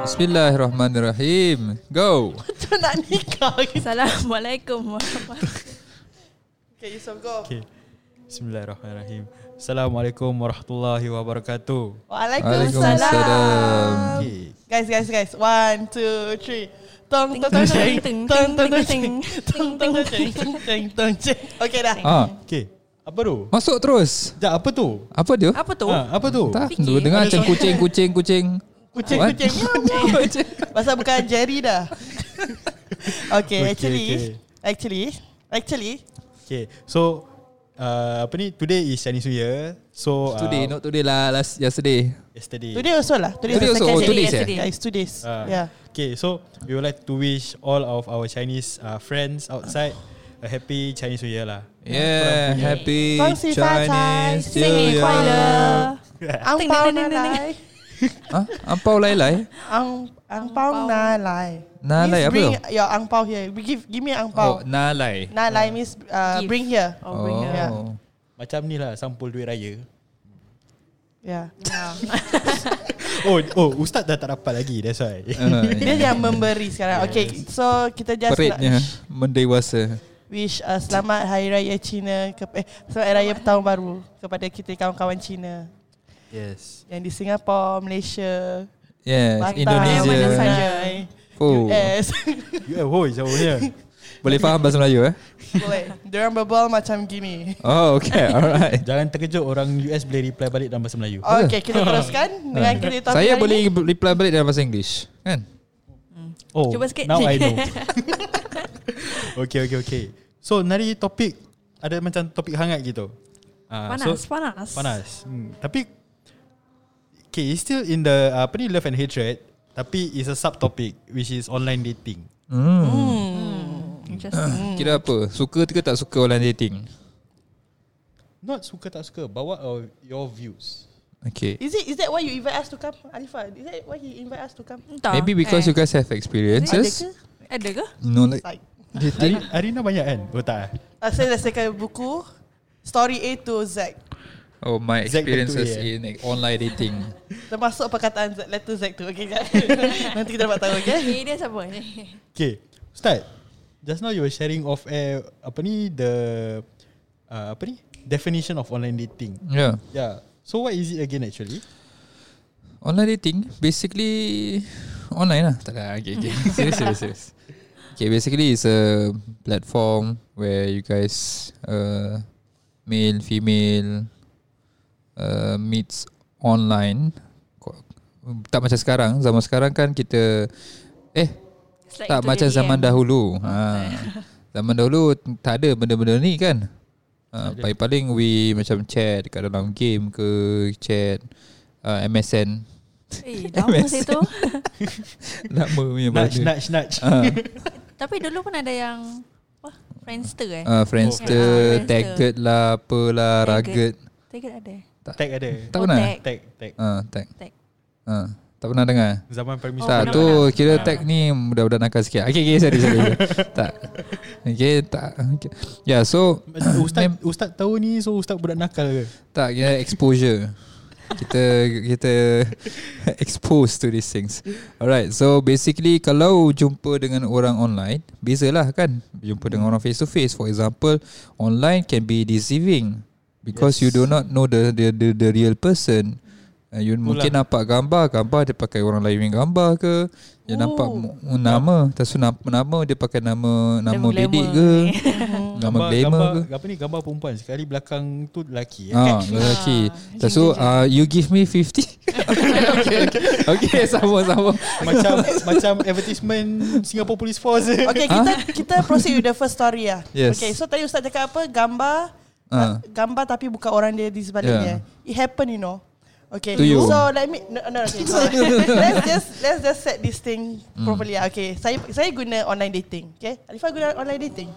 Bismillahirrahmanirrahim. Go. Tu nak nikah Assalamualaikum warahmatullahi Okay Yusof go Okay. Bismillahirrahmanirrahim. Assalamualaikum warahmatullahi wabarakatuh. Waalaikumsalam. Okay. Guys guys guys One two three Tong tong tong Ting, ceng ting, Tong tong ting, tong ting, ceng Tong tong tong ceng Tong tong ceng Okay dah Ah, Okay. Apa tu? masuk terus. Sekejap, apa tu? Apa dia? Apa tu? Ha, apa tu? Tak, dengar macam kucing, kucing, kucing. Kucing What? kucing Pasal bukan Jerry dah Okay Okay, actually okay. Actually Actually Okay. So, uh, apa ni? Today is Chinese New Year. So, uh, Today, not today lah, last yesterday. yesterday. Today also lah Today, Today is the also, second oh, day. today Yesterday. Yeah it's two days Uh, Yeah Okay, so we would like to wish all of our Chinese uh, friends outside a happy Chinese New Year lah. Yeah, happy Kongsi Fatai, Chinese 新年快乐！ Ang Ting, pao ting, ting, ting, nalai Ah, ampau lai-lai. Ang ang nalai Nalai Please apa bring your ang here Give give me ang Oh, pao nalai. Nalai means uh, Give. bring here Oh, bring her. Yeah. Macam ni lah, sampul duit raya. Yeah Oh, oh, Ustaz dah tak dapat lagi, that's why. Uh, Dia yang memberi sekarang Okay so kita just Peritnya nak mendewasa. wish uh, selamat Hari Raya Cina ke, eh, Selamat Hari Raya Tahun Baru Kepada kita kawan-kawan Cina yes. Yang di Singapura, Malaysia Yes, Batam, Indonesia. mana saja Oh, US Oh, jauhnya. boleh faham bahasa Melayu eh? Boleh Diorang berbual macam gini Oh, okay, alright. Jangan terkejut orang US boleh reply balik dalam bahasa Melayu. Okay kita teruskan Dengan kita topik Saya hari boleh ni. reply balik dalam bahasa English, kan? Oh, Cuba sikit. now I know. okay, okay, okay. So, nari topik, ada macam topik hangat gitu. Ah, Panas, so, panas. Panas. Hmm. Tapi, okay, it's still in the, uh, apa ni, love and hatred. Tapi, it's a subtopic, which is online dating. Hmm. Hmm, Interesting. Kira apa? Suka ke tak suka online dating? Not suka tak suka, bawa uh, your views. Okay. Is it is that why you invite us to come Alifah Is that why he invite us to come Entah. Maybe because eh. you guys have Ada experiences. ke Ada ke? No, like Like Hari, hari ni banyak kan? Oh tak eh? uh, Saya dah sekarang buku Story A to Z Oh, my experiences bentuk dia, in like, online dating. Termasuk perkataan Z Letter Z tu Okay jap. Nanti kita dapat tahu okay Eh, dia siapa ni? Okay, Ustaz. Just now you were sharing of air apa ni the uh, apa ni definition of online dating. Yeah. Yeah. So what is it again actually? Online dating basically online lah. Tak ada. Okay, okay. serious, serious, serious. Okay, basically it's a platform where you guys uh, male, female uh, meets online. Tak macam sekarang. Zaman sekarang kan kita eh like tak macam zaman kan? dahulu. Ha. Zaman dahulu tak ada benda-benda ni kan. Ha, ada. paling-paling we macam chat kat dalam game ke chat uh, MSN. Eh, lama MSN. situ. Lama punya Nudge, benda. nudge, nudge. Ah, Tapi dulu pun ada yang apa? Friendster eh? ah, Friendster, Oh. Tagged lah, apalah, Rugged. Tagged ada. Tag ada. Tak Oh, pernah? tag. Tag, tag. Ah, tag. Tag. Ah, tak pernah dengar? Zaman primary Oh, tak, tu pernah. kira Ah. tag ni budak-budak nakal sikit. Okay, okay, sorry, sorry. tak. Okay, tak. Okay. Yeah, so Ustaz, Ustaz tahu ni so Ustaz budak nakal ke? Tak kira exposure Kita Kita Expose to these things Alright So basically Kalau jumpa dengan orang online Bezalah kan Jumpa dengan orang face to face For example Online can be deceiving Because Yes. you do not know the the the, the real person uh, You Itulah. mungkin nampak gambar Gambar dia pakai orang lain punya gambar ke Dia Oh. nampak nama Tak nama, nama Dia pakai nama Nama bedik ke. Nama glamour ke gambar, apa ni gambar perempuan sekali belakang tu lelaki eh? Ah, lelaki. Ah, Lepas tu uh, you give me 50. okay, okay. okay, sama sama. macam macam advertisement Singapore Police Force. Okay kita kita proceed with the first story lah Yes. Okay so tadi Ustaz cakap apa Gambar Ah. Gambar tapi bukan orang dia di sebaliknya. It happen you know. Okay To you. So let me no, no okay so, Let's just Let's just set this thing Hmm. Properly. Lah Okay Saya saya guna online dating Okay? Alifah guna online dating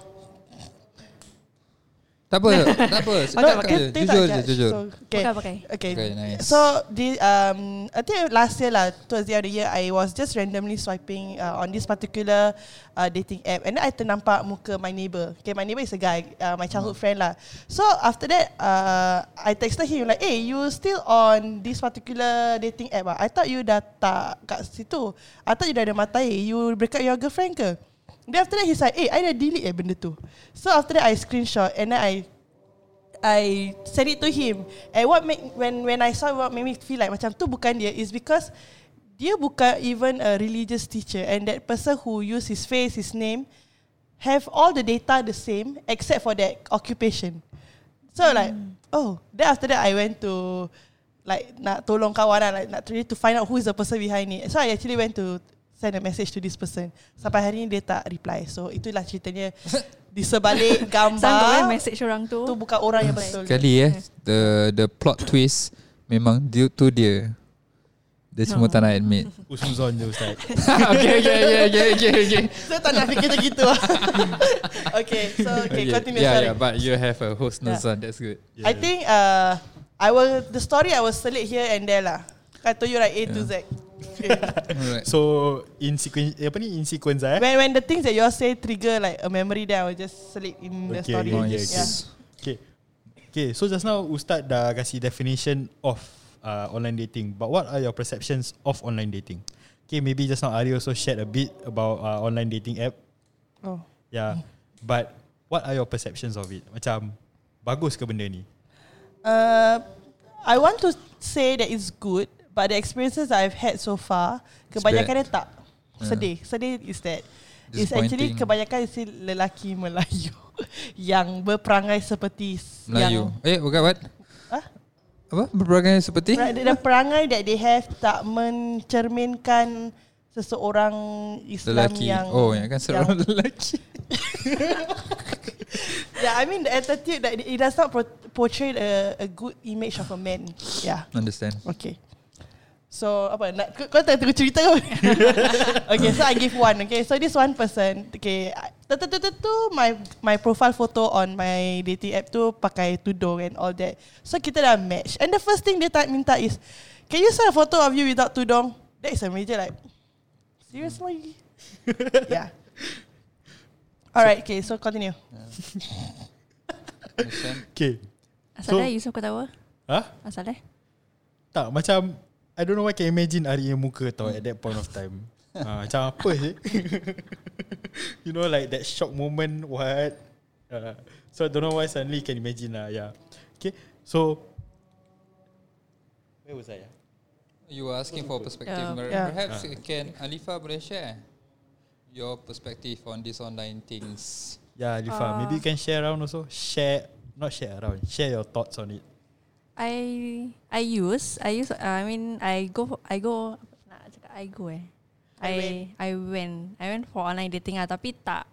Tak apa, tak apa. Cakap okay, je. tak Jujur je, judge. jujur. So, okay. Pakai pakai. Okay. Okay, nice. So the um I think last year lah towards the end of the year I was just randomly swiping uh, on this particular uh, dating app and then I ternampak muka my neighbor. Okay, my neighbor is a guy, uh, my childhood friend lah. So after that uh, I texted him like, "Hey, you still on this particular dating app? Ah? I thought you dah tak kat situ. I thought you dah ada matai. You break up your girlfriend ke?" Then after that he's like, "Eh, I dah delete eh benda tu." So after that I screenshot and then I I send it to him. And what make when when I saw what made me feel like macam tu bukan dia is because dia bukan even a religious teacher and that person who use his face, his name have all the data the same except for that occupation. So like, oh, then after that I went to like nak tolong kawan lah, like nak try to find out who is the person behind it. So I actually went to send a message to this person. Sampai hari ni dia tak reply. So itulah ceritanya di sebalik Sanggup eh gambar message orang tu. tu bukan orang yang betul. Sekali eh, the the plot twist memang dia tu dia. Dia cuma tak nak admit. Usuzon je Ustaz okay, okay, okay, okay, okay, okay. Saya tak nak fikir macam gitu. okay, so okay, continue. Yeah, sorry. yeah, but you have a host Yeah. Nuzan, that's good. I think uh, I will the story I will select here and there lah. I told you right A to Z. Alright. So in sequence eh, Apa ni In sequence eh when when the things that you all say trigger like a memory, then I will just select in the Okay, story. okay, okay. Yeah. Okay Okay So just now Ustaz dah kasih definition of uh, online dating But what are your perceptions of online dating Okay maybe just now Ari also shared a bit About uh, online dating app Oh. Yeah But What are your perceptions of it Macam Bagus ke benda ni Uh, I want to say that it's good, but the experiences I've had so far, kebanyakan dia tak. Sedih. Sedih is that It's actually kebanyakan si lelaki Melayu yang berperangai seperti Melayu. yang Eh, bukan what? Ah? Apa? Berperangai seperti? The perangai that they have tak mencerminkan seseorang Islam Lelaki. yang oh, yang kan seorang lelaki. Yeah, I mean the attitude that it does not portray a, a good image of a man. Yeah. Understand. Okay. So apa nak kau, kau tak tengok cerita kau? okay, so I give one. Okay, so this one person. Okay, tu tu tu tu tu my my profile photo on my dating app tu pakai tudung and all that. So kita dah match. And the first thing dia tak minta is, can you send a photo of you without tudung? That is a major like, seriously? yeah. Alright, okay, so continue. Okay Asal So- dah Yusof ketawa? Hah? Asal dah? Tak macam I don't know why can imagine Ari yang muka tau At that point of time uh, Macam apa sih You know like that shock moment What uh, So I don't know why suddenly can imagine lah Yeah Okay So Where was I? You were asking for perspective. Yeah. Yeah. Perhaps can Alifa boleh share your perspective on these online things? Yeah Alifa Ah. Maybe you can share around also Share Not share around Share your thoughts on it I I use I use uh, I mean I go I go nak cakap I go eh. I I I went I went for online dating ah tapi tak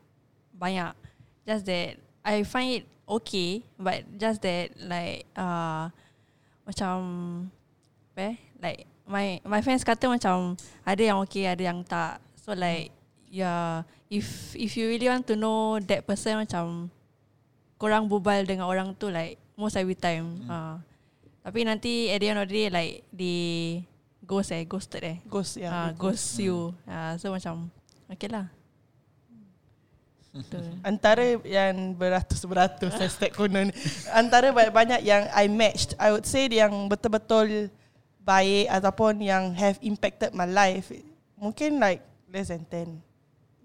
banyak. Just that I find it okay but just that like uh macam apa eh like my my friends kata macam ada yang okay ada yang tak. So like yeah if if you really want to know that person macam korang berbual dengan orang tu like most every time. Uh, tapi nanti at the end of the day like they ghost eh ghosted eh. Ghost, yeah. Yeah, uh, ghost you. Uh, so macam okay lah. Antara yang beratus-beratus hashtag konon Antara banyak-banyak yang I matched I would say yang betul-betul baik Ataupun yang have impacted my life Mungkin like less than 10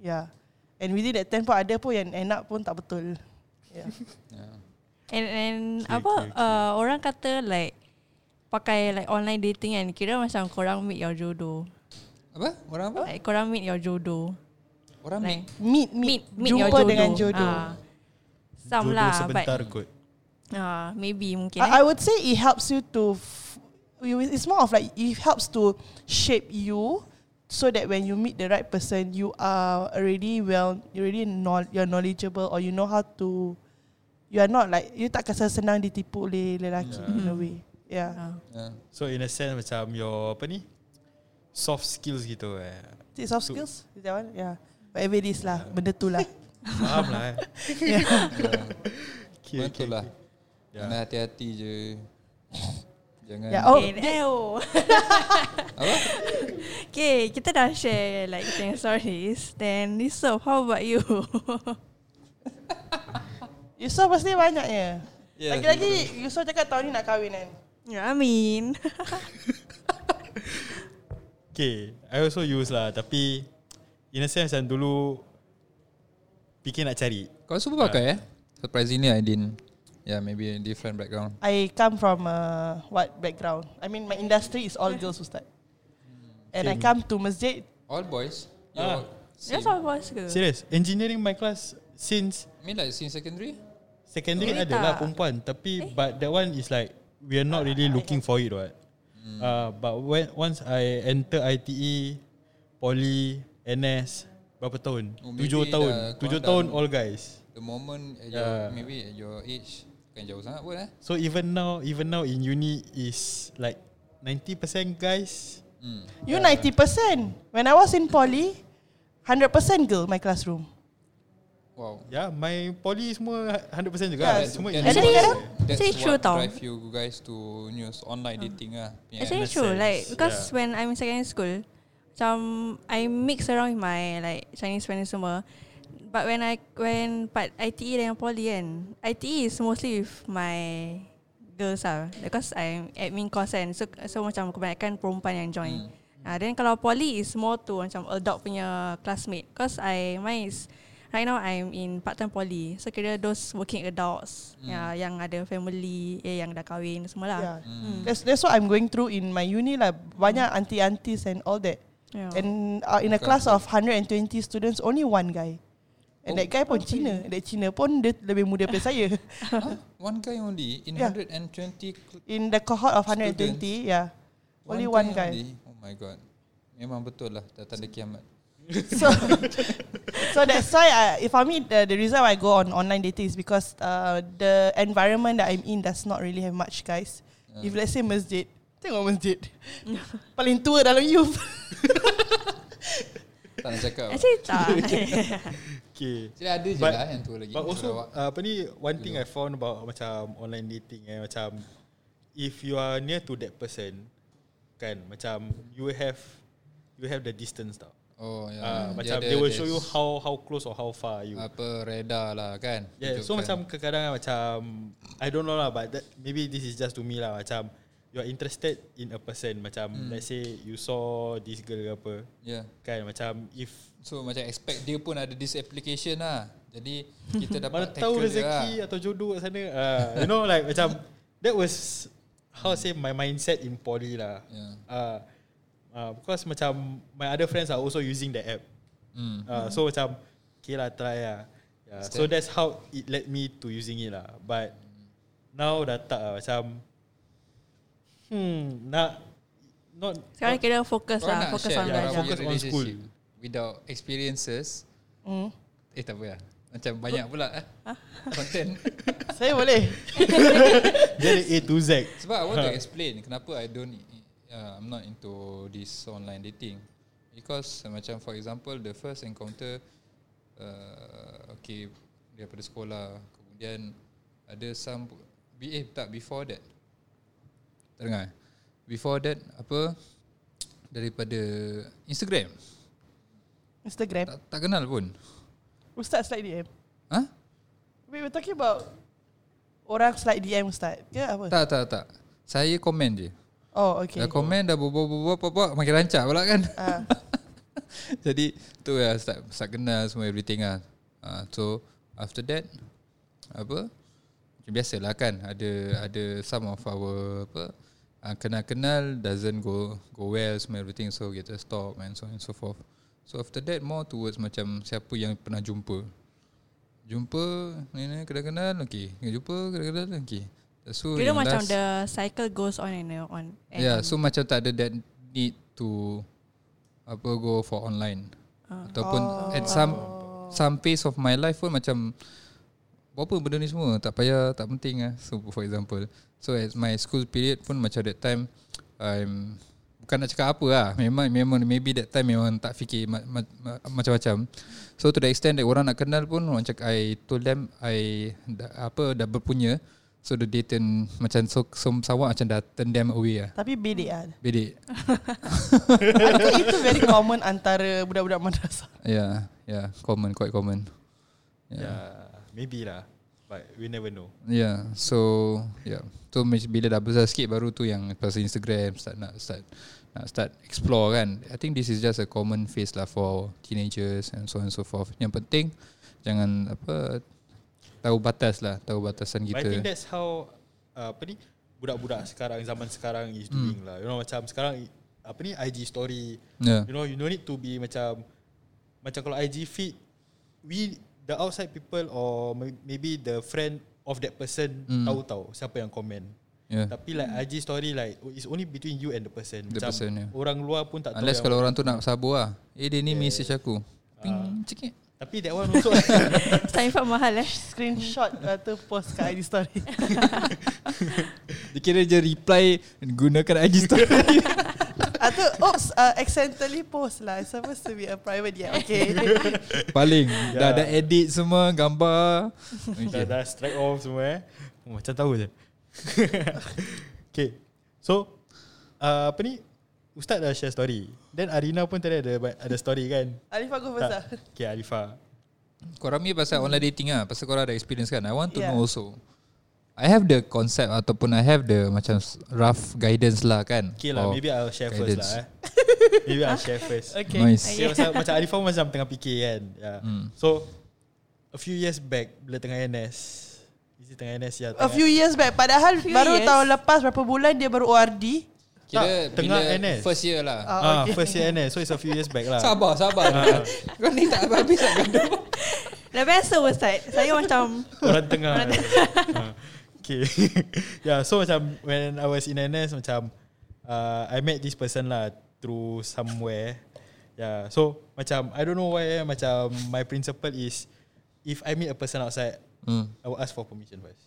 Yeah And within that 10 pun ada pun yang enak pun tak betul yeah. Yeah. And and Okay, apa okay, okay. Uh, orang kata like pakai like online dating kan kira macam korang meet your jodoh. Apa? Orang apa? Like korang meet your jodoh. Orang Like Meet, meet, meet meet Jumpa your jodoh. dengan jodoh some Jodoh lah sebentar but kot uh, maybe mungkin I, I eh. would say it helps you to f- It's more of like It helps to shape you So that when you meet the right person You are already well You already know, You're knowledgeable Or you know how to You are not like You tak rasa senang ditipu oleh lelaki Yeah. In a way Yeah Ah. Yeah. So in a sense macam Your apa ni Soft skills gitu eh Is it soft skills? Is that one? Yeah Whatever it is lah Benda tu lah Faham lah eh yeah. Okay, Betul lah Ya. Kena hati-hati je Jangan Ya, oh, Okay, eh, oh. Apa? okay, kita dah share like kita punya stories. Then Lisa, how about you? Yusof pasti banyaknya. Ya, Lagi-lagi Yusof cakap tahun ni nak kahwin kan. ya, I mean. Okay, I also use lah tapi in a sense macam dulu fikir nak cari. Kau semua pakai eh? Surprisingly I didn't Yeah maybe a different background I come from uh, what background? I mean my industry is all girls Ustaz. And I Same. come to masjid. All boys Ah. That's same. all was ke? Serious, engineering my class since I mean like since secondary secondary Really ada lah perempuan tapi but that one is like we are not really looking for it what. Uh, but when once I enter ITE, poly, NS, berapa tahun? Oh, Tujuh tahun. Tujuh tahun all guys. The moment at your, Yeah. Maybe at your age Bukan jauh sangat pun eh So even now, even now in uni is like 90% guys. hmm. You 90%. When I was in poly, 100% girl my classroom. Wow Ya, yeah, my poly semua 100% juga. Yeah, semua. Actually, that's, that's actually true tau. drive you guys to use online dating lah punya Actually a true sense, like because yeah. when I'm in secondary school, macam I mix around with my like Chinese friends semua. But when I when part ITE dengan poly kan, ITE is mostly with my girls lah because I'm admin course kan. So so macam kebanyakan perempuan yang join. Hmm. Ah, then kalau poly is more to macam adult punya classmate. Cause I mine is right now I'm in part time poly. So kira those working adults Hmm. ya, yang ada family, eh yang dah kahwin semua lah. Yeah. Hmm. That's that's what I'm going through in my uni lah. Banyak auntie-aunties and all that. Yeah. And uh, in a class of 120 students, only one guy. And Oh, that guy pun Cina. That Cina pun dia lebih muda daripada saya. huh? One guy only In Yeah. 120 cl- In the cohort of 120, Students. yeah. Only one guy. only? Oh my god Memang betul lah tanda kiamat so so that's why I, if for me the, the reason why I go on online dating is because uh, the environment that I'm in does not really have much guys. Yeah. If let's say masjid, tengok masjid. Paling tua dalam youth. Tak nak cakap Actually tak. Okay. Jadi ada je But- lah yang tua lagi But also uh, apa ni one thing I found about macam online dating eh macam if you are near to that person kan macam you have you have the distance tau. Oh ya Uh, Dia macam ada- they will show you how how close or how far you. Apa radar lah kan Yeah, so Tunjukkan. macam kadang-kadang macam I don't know lah but that, maybe this is just to me lah macam you are interested in a person macam Hmm. let's say you saw this girl ke apa Ya kan macam if So macam expect dia pun ada this application lah Jadi kita mana dapat tahu tackle dia rezeki lah. atau jodoh kat sana uh, you know like macam that was how say my mindset in poly lah Yeah. uh, uh, because macam my other friends are also using the app Hmm. uh, so macam okay lah try lah yeah, so that's how it led me to using it lah but now dah tak lah macam hmm nak not Sekarang kira fokus lah, nak fokus share on belajar. belajar. Focus on relationship school. Without experiences Mm. Eh tak apa lah Macam banyak pula eh Content Saya boleh. dari A to Z Sebab I want to explain Kenapa I don't uh, I'm not into this online dating Because uh, macam for example The first encounter uh, Okay Daripada sekolah Kemudian Ada some eh, tak before that Terdengar Before that Apa Daripada Instagram Instagram. Tak, tak kenal pun Ustaz slide DM. Ha? Wait, we're talking about orang slide DM Ustaz. Ke apa? Tak tak tak Saya komen je Oh, okay. Dah komen dah berbual-bual apa Makin rancak pula kan? Ah. Jadi tu ya start, start kenal semua everything lah. Uh, So after that Apa? Macam biasalah kan Ada ada some of our Apa? Uh, Kenal-kenal Doesn't go Go well semua everything So kita stop And so on and so forth. So after that More towards macam Siapa yang pernah jumpa. Jumpa ni ni kenal-kenal Okay Jumpa kenal-kenal Okay So Kira yang macam last- the cycle goes on and on. And Yeah, so macam tak ada that need to apa go for online. Ah. Ataupun Oh. at some some phase of my life pun macam apa benda ni semua tak payah tak penting ah. So for example, so at my school period pun macam that time I'm bukan nak cakap apa lah. Memang memang maybe that time memang tak fikir ma- ma- ma- macam-macam. So to the extent that orang nak kenal pun orang cakap I told them I dah, apa dah berpunya. So the day turn macam so, so somewhat macam dah turn them away lah. Tapi bedek lah. Bedek. I think itu very common antara budak-budak madrasah. Yeah, yeah, common, quite common. Yeah. Yeah. Maybe lah. But we never know. Yeah, so yeah. So macam bila dah besar sikit baru tu yang pasal Instagram start nak start nak start explore kan. I think this is just a common phase lah for teenagers and so on and so forth. Yang penting jangan apa tahu batas lah, tahu batasan But I kita. think that's how uh, apa ni budak-budak sekarang zaman sekarang is doing lah. You know macam sekarang apa ni IG story. Yeah. You know you no need to be macam macam kalau IG feed we the outside people or may- maybe the friend of that person Mm. tahu tahu siapa yang komen. Yeah. Tapi like IG story like it's only between you and the person. The macam person, yeah. orang luar pun tak tahu. Unless kalau orang tu nak sabar lah. Eh dia ni Yeah. message aku. Ping Ah. cikit. Tapi that one also Time for mahal eh. Screenshot atau post kat IG story. Dia kira je reply gunakan IG story. Atau oops, uh, accidentally post lah. It's supposed to be a private yeah. Okay. Paling Yeah. dah ada edit semua gambar. dah, Okay. dah strike off semua eh. Oh, macam tahu je. okay. So uh, apa ni? Ustaz dah share story. Then Arina pun tadi ada ada story kan? Alifah go first lah. Okay, Alifa. Korang ni pasal online dating ah, pasal korang ada experience kan. I want to Yeah. know also. I have the concept ataupun I have the macam rough guidance lah kan. Okay lah, maybe I'll share guidance. first lah eh. maybe I'll share first. Okay. Nice. Okay, macam, macam Alifa pun macam tengah fikir kan. Yeah. Hmm. So, a few years back, bila tengah NS, Is it tengah NS ya? A few years back. Padahal Few baru years. tahun lepas berapa bulan dia baru ORD. Kira Tak, tengah bila NS. First year lah. Ah, Ah, okay. first year NS. So it's a few years back lah. Sabar, sabar. Ah. Kau ni tak habis nak gaduh. Dah biasa Ustaz Saya macam Orang tengah. Ah, okay. yeah, so macam when I was in NS macam uh, I met this person lah through somewhere. Yeah, so macam I don't know why macam my principle is if I meet a person outside, Hmm. I will ask for permission first.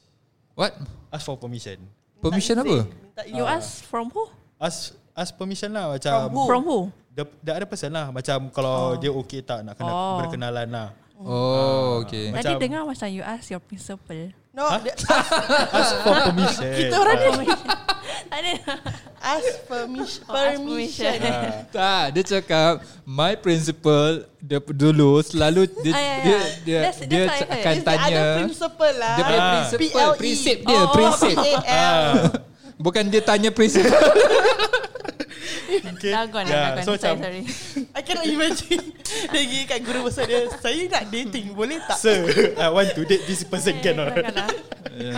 What? Ask for permission. Permission apa? You Ah. ask from who? Ask ask permission lah macam From who? From who? the, the other person lah macam kalau Oh. dia okay tak nak kena Oh. berkenalan lah. Oh, okay. Macam- Tadi dengar macam you ask your principal No, dia, Ask for permission. kita orang ni Tak ada ask permission. Oh, ask permission. permission. Ah. Tak, dia cakap my principal dia dulu selalu dia Ah, ya, ya. dia dia, That's- dia that's akan It's tanya other principle lah. dia punya Ah. principal, PLE. prinsip dia, Oh, prinsip. PAL. Bukan dia tanya prinsip. Okay. Dah gone Yeah, dah gone so Sorry macam sorry I cannot imagine Dia pergi kat guru besar dia Saya nak dating Boleh tak? Sir, I want to date this person cannot. Dah gone dah.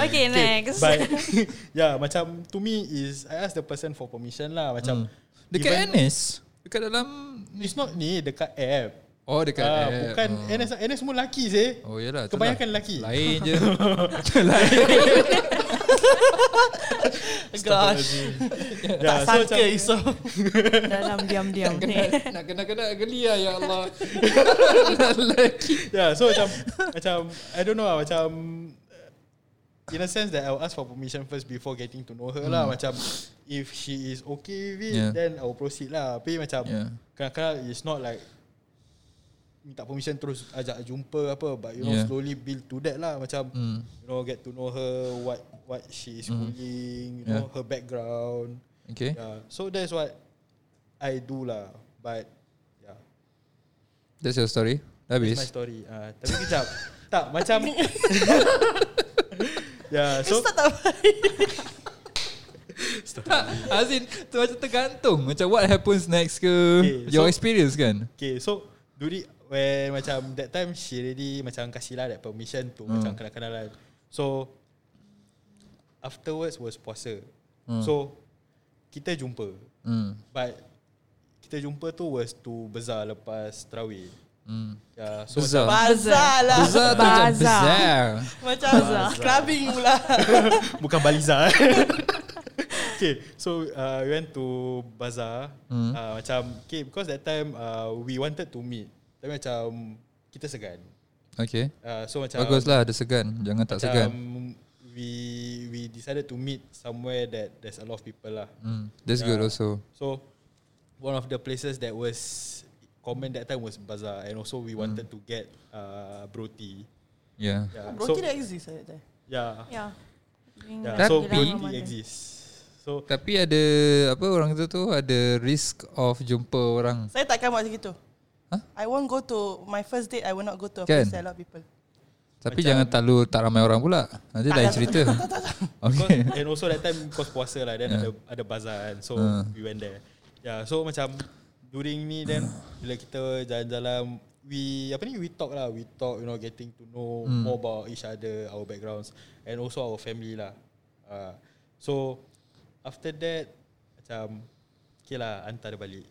Okay next But yeah, macam to me is I ask the person for permission lah. Macam Dekat even- NS, dekat dalam It's not ni dekat app. Oh dekat Ah, app. bukan oh. NS NS semua lelaki sih. Oh yalah Kebanyakan lah. lelaki. Lain je Lain Gosh Yeah, Tak so sangka macam- Iso Dalam diam-diam Nak ni kena Nak kena-kena geli lah Ya Allah Lelaki Yeah, so macam macam I don't know lah macam uh, in a sense that I'll ask for permission first before getting to know her lah. Macam if she is okay with it, Hmm. Yeah. then I will proceed lah. Tapi macam Yeah. kadang-kadang it's not like minta permission terus ajak jumpa apa but you know Yeah. slowly build to that lah macam Hmm. you know get to know her what what she is schooling you Yeah. know her background. Okay. Yeah. So that's what I do lah. But yeah. That's your story? That's habis? my story. Uh, tapi kejap. tak, macam... yeah, so... Ustaz tak Azin tu macam tergantung. Macam what happens next ke? Okay, Your so- experience kan? Okay, so... Duri, when macam that time she already macam kasih lah that permission to Hmm. macam kenal-kenalan. So, afterwards was puasa. Hmm. So, kita jumpa. Hmm But, kita jumpa tu was to bazaar lepas terawih. Hmm Yeah, so Bazaar. macam, Bazar lah tu macam Bazar. bizar Macam clubbing pula bukan baliza. okay, so uh, we went to bazaar. Hmm. Uh, macam, okay, because that time uh, we wanted to meet. Tapi macam kita segan. Okay Uh, so macam Baguslah ada segan Jangan tak macam segan we we decided to meet somewhere that there's a lot of people lah. hmm. That's Yeah. good also So one of the places that was common that time was bazaar, and also we wanted Hmm. to get uh, broti. Yeah. Yeah, Bro, so tidak exist at that time. yeah, Yeah. Yeah. So Tapi- Geylang broti exists. So Tapi ada apa orang tu tu ada risk of jumpa orang. Saya takkan buat macam gitu. Huh? I won't go to my first date. I will not go to a Kan? place that a lot of people. Tapi Macam- jangan terlalu tak ramai orang pula. Nanti Tak, lain tak, cerita. Okay. and also that time because puasa lah Then Yeah. ada ada bazaar kan So Uh. we went there Yeah so macam During ni then Bila kita jalan-jalan We Apa ni We talk lah We talk you know Getting to know Hmm. More about each other Our backgrounds And also our family lah uh, So After that Macam Okay lah Hantar dia balik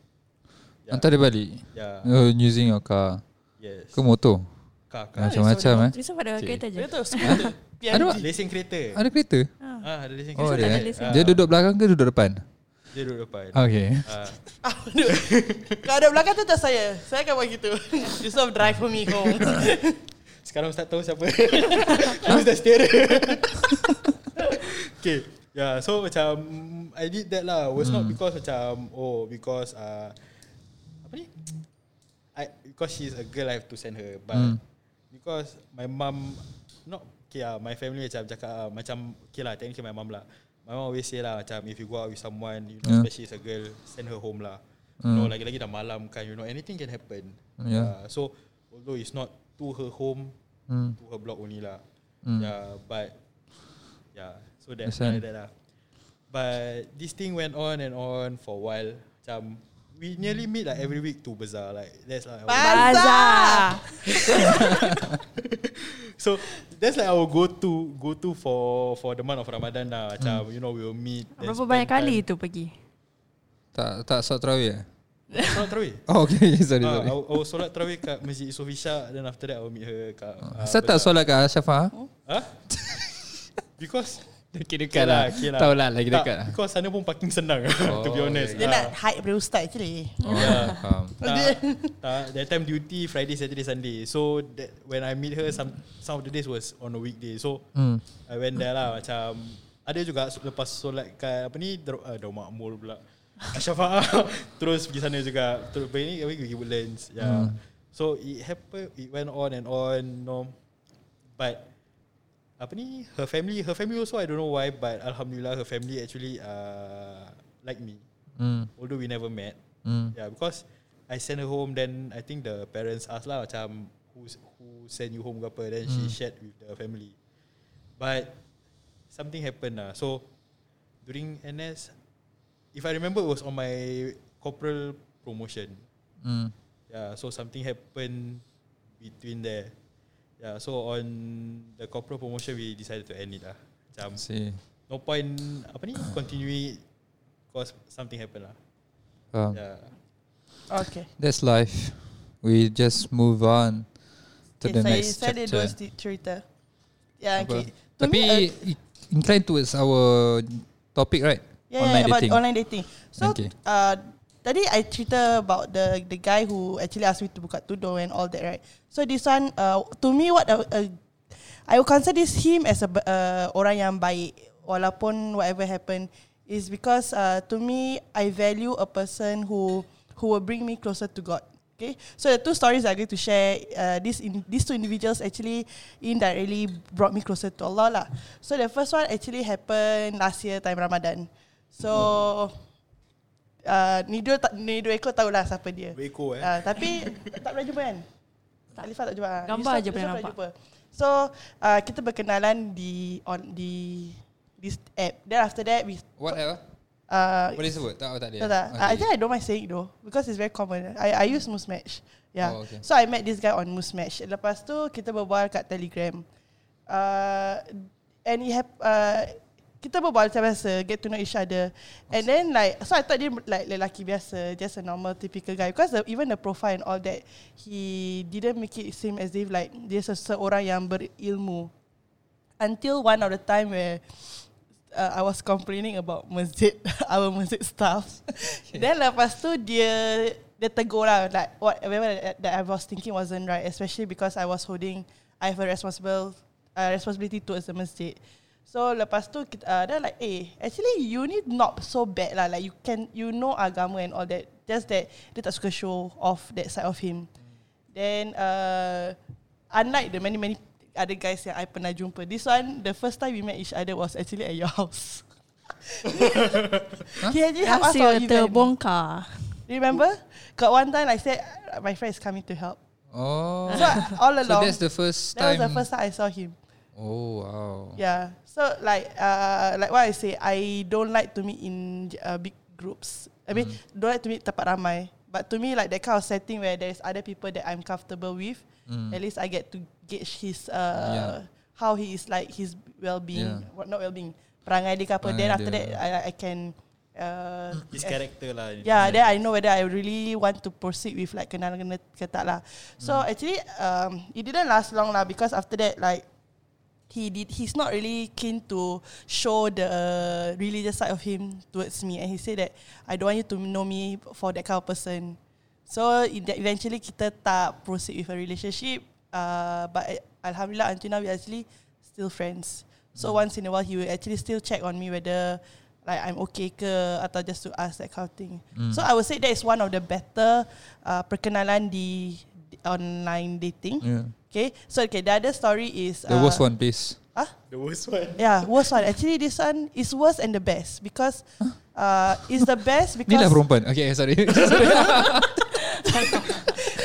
yeah. Hantar dia balik. Yeah Oh, using your car. Yes Ke motor? Kak Macam-macam eh. Risau pada Okay. kereta je. Scooter. Ada. Lesen kereta Ada kereta? Ah, ada lesen Oh, kereta ada. tak ada eh? Dia duduk belakang ke duduk depan? Dia duduk depan Okay. Ah, duduk. Kalau ada belakang tu tak saya. Saya akan buat gitu. Yusof drive for me home. Sekarang Ustaz tahu siapa Who's the steerer Okay Yeah so macam I did that lah Was not because macam Oh because uh, Apa ni I, Because she's a girl I have to send her But Hmm. Because my mum Not Okay lah My family macam cakap uh, Macam Okay lah technically my mum lah My mum always say lah Macam if you go out with someone You know Yeah. especially as a girl Send her home lah You know lagi-lagi dah malam kan You know anything can happen Yeah. Uh, So Although it's not To her home Hmm. to her block only lah. Hmm. Yeah, but yeah, so that's like that lah. But this thing went on and on for a while. Macam we nearly meet like every week to bazaar. Like that's like our, Bazaar. so that's like our go to go to for for the month of Ramadan lah. Macam you know we will meet. Berapa banyak kali time. tu pergi? Tak tak solat tarawih eh? Solat tarawih. Oh okay, sorry Ah, sorry. I, will- I will solat tarawih kat Masjid Yusof Isyak Then after that I will meet her kat uh, Asal tak solat kat Asyafa? Huh? Because Dekat Okay lah, okay lah. Tahu lah lagi dekat lah. Because sana pun parking senang To be Oh, honest Dia Ah. nak hide daripada ustaz actually. Oh, Yeah. faham. tak, tak, that time duty Friday, Saturday, Sunday. So that when I meet her, some some of the days was on a weekday. So Hmm. I went there lah macam ada juga lepas solat kat apa ni Dar- uh, Makmur pula. Asyafa terus pergi sana juga. Terus pergi ni kami pergi Woodlands. Yeah. Hmm. So it happened it went on and on no. But apa ni her family her family also I don't know why but alhamdulillah her family actually uh, like me Hmm. although we never met Hmm. Yeah, because I send her home then I think the parents ask lah macam who who send you home ke apa then she Hmm. shared with the family. But something happened lah. So during NS if I remember it was on my corporal promotion. Hmm. Yeah, so something happened between there. Yeah, so on the corporal promotion we decided to end it lah. Macam See. no point apa ni continue cause something happened lah. Faham. Yeah. Okay. That's life. We just move on to okay the saya, next saya ada dua chapter. sti- cerita. Ya, Apa? okay. To Tapi me, uh, inclined towards our topic right? Yeah, online yeah, about dating. online dating. So, Okay. uh, tadi I cerita about the the guy who actually asked me to buka tudung and all that, right? So this one, uh, to me, what uh, uh, I would consider this him as a uh, orang yang baik, walaupun whatever happened, is because uh, to me I value a person who who will bring me closer to God. Okay, so the two stories I'm going to share, uh, these in, these two individuals actually indirectly brought me closer to Allah lah. So the first one actually happened last year time Ramadan. So uh, ni dua tak- ni dua ekor tahulah siapa dia. Beko eh. Uh, tapi tak pernah jumpa kan? Tak Alifah tak jumpa. Gambar Yusof- je pernah nampak. jumpa. So uh, kita berkenalan di on di this app. Then after that we Whatever. uh, Boleh sebut? Tak, tak tak, ada. tak. Okay. I think I don't mind saying it though because it's very common. I I use Musmatch. Yeah. Oh, okay. So I met this guy on Musmatch. Lepas tu kita berbual kat Telegram. Uh, and he have uh, kita berbual macam biasa, get to know each other. And then like so I thought dia like lelaki biasa, just a normal typical guy because the, even the profile and all that he didn't make it seem as if like dia seseorang yang berilmu. Until one of the time where uh, I was complaining about masjid, our masjid staff. Then lepas tu dia dia tegur lah like whatever that, that I was thinking wasn't right, especially because I was holding I have a responsible uh, responsibility towards the masjid. So lepas tu kita uh, then like eh actually you ni not so bad lah like you can you know agama and all that just that dia tak suka show off that side of him. Then uh, unlike the many many other guys yang I pernah jumpa, this one the first time we met each other was actually at your house. He actually helped us Rahsia event. terbongkar. Remember? Got one time I said uh, my friend is coming to help. Oh. So all So along, that's the first that was time. the first time I saw him. Oh wow. Yeah. So like uh like what I say, I don't like to meet in uh, big groups. I mean, don't like to meet tempat ramai. But to me, like that kind of setting where there's other people that I'm comfortable with, Mm. at least I get to gauge his uh Yeah. how he is like his well-being, Yeah. what not well-being, perangai dia ke apa. Then after dia. that, I I can uh His eh, character lah. Yeah, then I know whether I really want to proceed with like kenal kena ke tak lah. So actually, um, it didn't last long lah because after that, like he did, he's not really keen to show the uh, religious side of him towards me, and he said that I don't want you to know me for that kind of person. So that eventually kita tak proceed with a relationship. Uh, but eh, alhamdulillah until now we actually still friends. So once in a while he will actually still check on me whether like I'm okay ke atau just to ask that kind of thing. Mm. So I would say that is one of the better uh, perkenalan di, di online dating. Yeah. Okay, so okay, the other story is The uh, worst one, please. Ah, The worst one. yeah, worst one. Actually, this one is worse and the best because uh, is the best Ni because lah perempuan. Okay, sorry.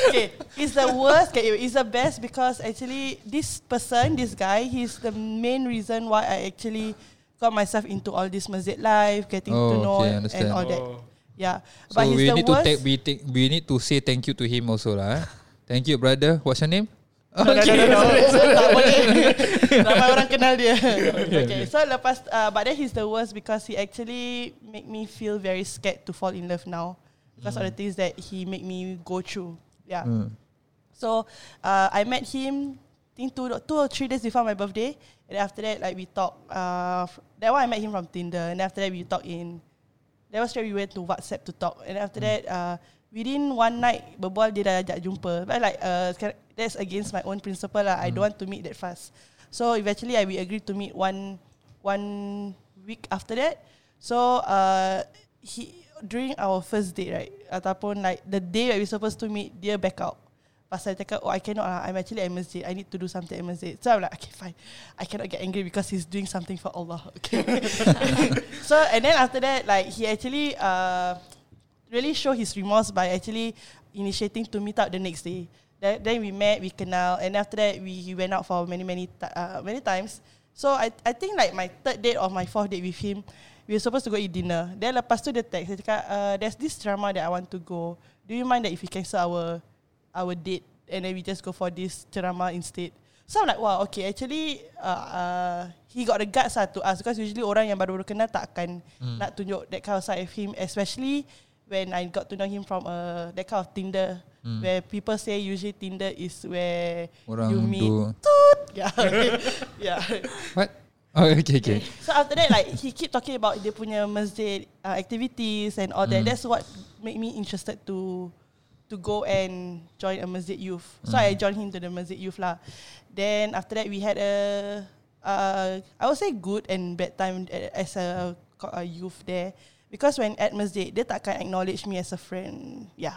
okay, it's the worst. Okay, it's the best because actually this person, this guy, he's the main reason why I actually got myself into all this masjid life, getting to Oh, know okay, and all that. Oh. Yeah, so but he's we the need to worst. take we take we need to say thank you to him also lah. Eh? Thank you, brother. What's your name? No, no, no, no, no. tak boleh. Ramai orang kenal dia. Okay, so lepas, uh, but then he's the worst because he actually make me feel very scared to fall in love now because of the things that he make me go through. Yeah. Hmm. So uh, I met him, think two, two or three days before my birthday. And after that, like we talk. Uh, that one I met him from Tinder. And after that, we talk in. That was where we went to WhatsApp to talk. And after that, uh, within one night, berbual dia dah ajak jumpa. But like uh, that's against my own principle lah. I don't want to meet that fast. So eventually, I we agreed to meet one one week after that. So uh, he during our first date right, ataupun like the day that we supposed to meet, dia back out. Pasal dia cakap, oh I cannot lah, I'm actually at masjid. I need to do something at masjid. So I'm like, okay fine. I cannot get angry because he's doing something for Allah. Okay. so and then after that, like he actually uh, really show his remorse by actually initiating to meet up the next day. Then, then we met, we kenal, and after that we he went out for many many uh, many times. So I I think like my third date or my fourth date with him, we were supposed to go eat dinner. Then lepas tu dia text, dia cakap, uh, there's this drama that I want to go. Do you mind that if we cancel our our date and then we just go for this drama instead? So I'm like, wow, okay, actually uh, uh, he got the guts lah to ask because usually orang yang baru-baru kenal tak akan Hmm. nak tunjuk that kind of side of him, especially when I got to know him from uh, that kind of Tinder Hmm. where people say usually Tinder is where Orang you meet. do Yeah, yeah. what? Oh, okay, okay. So after that, like he keep talking about dia punya masjid uh, activities and all that. Mm. That's what made me interested to to go and join a masjid youth. So I joined him to the masjid youth lah. Then after that, we had a uh, I would say good and bad time a- as a, a youth there because when at masjid dia takkan acknowledge me as a friend. Yeah.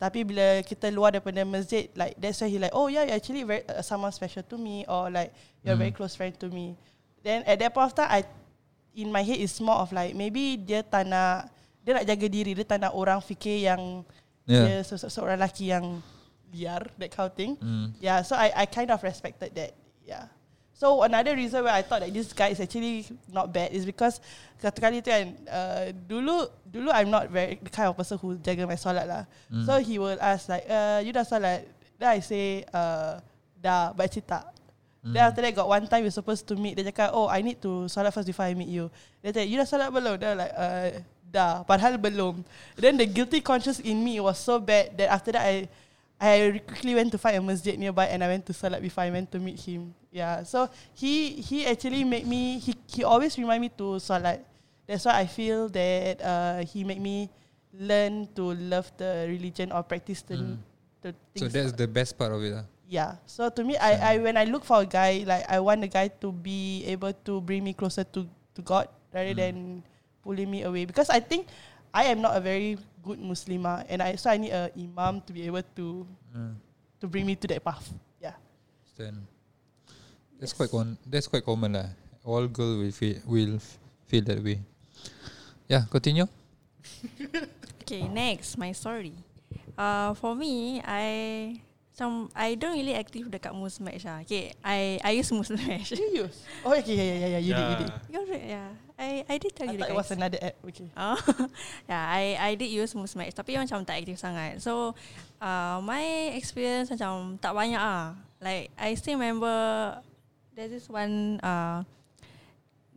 Tapi bila kita luar daripada masjid, like that's why he like, oh yeah, you're actually very uh, someone special to me, or like you're a very Mm. close friend to me. Then at that point of time, I in my head is more of like maybe dia tak nak dia nak jaga diri, dia tak nak orang fikir yang Yeah. dia se- se- seorang lelaki yang liar, that kind of thing. Mm. Yeah, so I I kind of respected that. Yeah. So another reason why I thought that this guy is actually not bad is because satu kali tu kan uh, dulu dulu I'm not very the kind of person who jaga my solat lah. Mm. So he will ask like, uh, you dah solat? Then I say, uh, dah, but actually tak. Then Mm. after that got one time we supposed to meet. Dia cakap, oh I need to solat first before I meet you. Dia cakap, you dah solat belum? Then I'm like, uh, dah. Padahal belum. Then the guilty conscience in me was so bad that after that I I quickly went to find a masjid nearby and I went to solat before I went to meet him. Yeah, so he he actually made me he he always remind me to solat. That's why I feel that uh, he made me learn to love the religion or practice the, Mm. the So that's the best part of it lah. Yeah. So to me, I, I when I look for a guy, like I want the guy to be able to bring me closer to to God rather Mm. than pulling me away. Because I think I am not a very good Muslimah, and I so I need a imam to be able to Mm. to bring me to that path. Yeah. Understand. That's quite con- that's quite common lah. All girl will feel will feel that way. Yeah, continue. Okay, next my story. Uh, for me, I some I don't really active dekat Match lah. Okay, I I use Match. You use? Oh, okay, yeah, yeah, yeah. You did, you did. Because, yeah, I I did tell I you thought the it was guys. another app. Okay. Oh, yeah, I I did use Moose Match tapi macam tak aktif sangat. So, uh, my experience macam tak banyak ah. Like I still remember there's this one uh,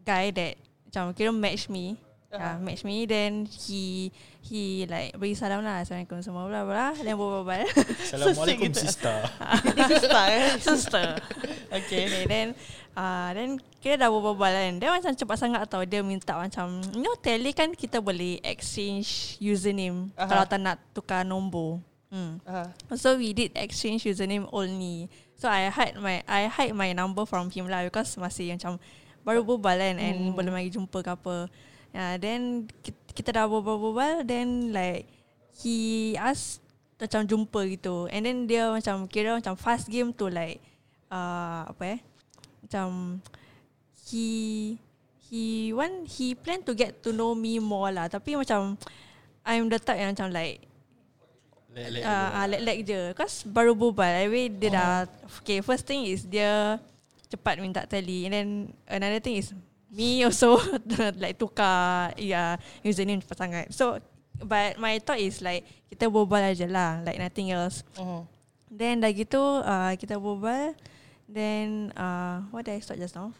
guy that macam kira match me. Uh, match me then he he like beri salam lah Assalamualaikum semua bla bla then berbual Assalamualaikum gitu. sister. Start, eh? sister Okay. Okay, then uh, then kira dah berbual kan. Dia macam cepat sangat tau dia minta macam you know tele kan kita boleh exchange username Aha. kalau tak nak tukar nombor. Hmm. Uh, So we did exchange username only. So I hide my I hide my number from him lah because masih macam baru berbual kan and Hmm. belum lagi jumpa ke apa. Yeah, then ki- kita dah berbual-berbual then like he ask macam jumpa gitu. And then dia macam kira macam fast game tu like uh, apa eh? Macam he he want he plan to get to know me more lah tapi macam I'm the type yang macam like let uh, uh, lag-lag je Cause baru berbual Habis dia dah Okay first thing is Dia Cepat minta tally And then Another thing is Me also Like tukar yeah, Username cepat sangat So But my thought is like Kita berbual aja lah Like nothing else uh, Then dah gitu uh, Kita berbual Then uh, What did I start just now?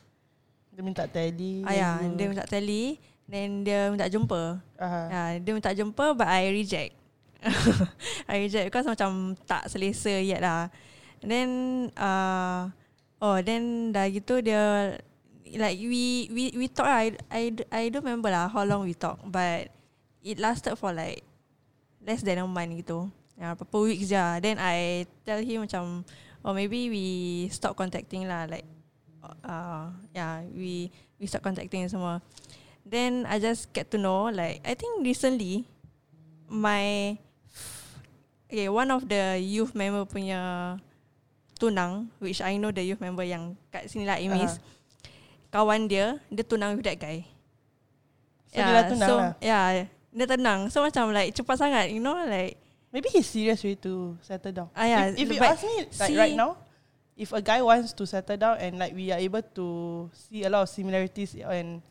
dia minta tally. Ah ya, you- dia minta tally Then dia minta jumpa Uh, Ya, dia minta jumpa but I reject. I reject because macam tak selesa yet lah. And then uh, oh then dah gitu dia like we we we talk lah. I I I don't remember lah how long we talk but it lasted for like less than a month gitu. Ya, beberapa weeks je. Then I tell him macam oh maybe we stop contacting lah like uh yeah, we we stop contacting semua. Then I just get to know like I think recently my okay one of the youth member punya tunang which I know the youth member yang kat sini lah Imis Ah. Kawan dia dia tunang with that guy. So dia dah tunang so, lah. Yeah, dia tenang. So macam like cepat sangat, you know like Maybe he's serious way to settle down. Ah, yeah, if, if you ask me, like see- right now, if a guy wants to settle down and like we are able to see a lot of similarities and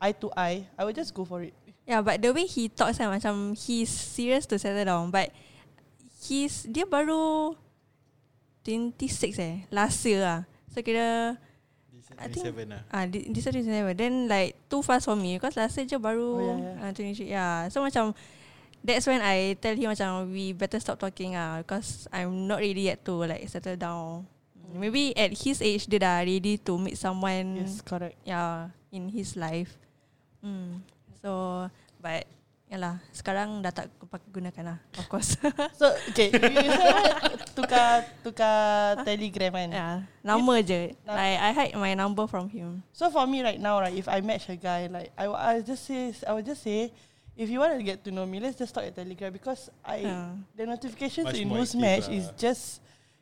eye to eye, I would just go for it. Yeah, but the way he talks kan macam he's serious to settle down, but he's dia baru 26 eh last year lah. So kira I think- 27 lah. ah di- this year 27. Then like too fast for me because last year je baru Oh, yeah, ah, 23. Yeah. So macam that's when I tell him macam we better stop talking ah because I'm not ready yet to like settle down. Maybe at his age dia dah ready to meet someone Yes, correct. yeah in his life. Hmm. So but yalah sekarang dah tak pakai gunakan lah of course. So okay, you tukar tukar telegram kan. yeah, nama je. Nam- Like I hide my number from him. So for me right now, right, if I match a guy, like I, I just say, I would just say, if you want to get to know me, let's just talk at Telegram because I Yeah. the notifications Much in active Match lah. is just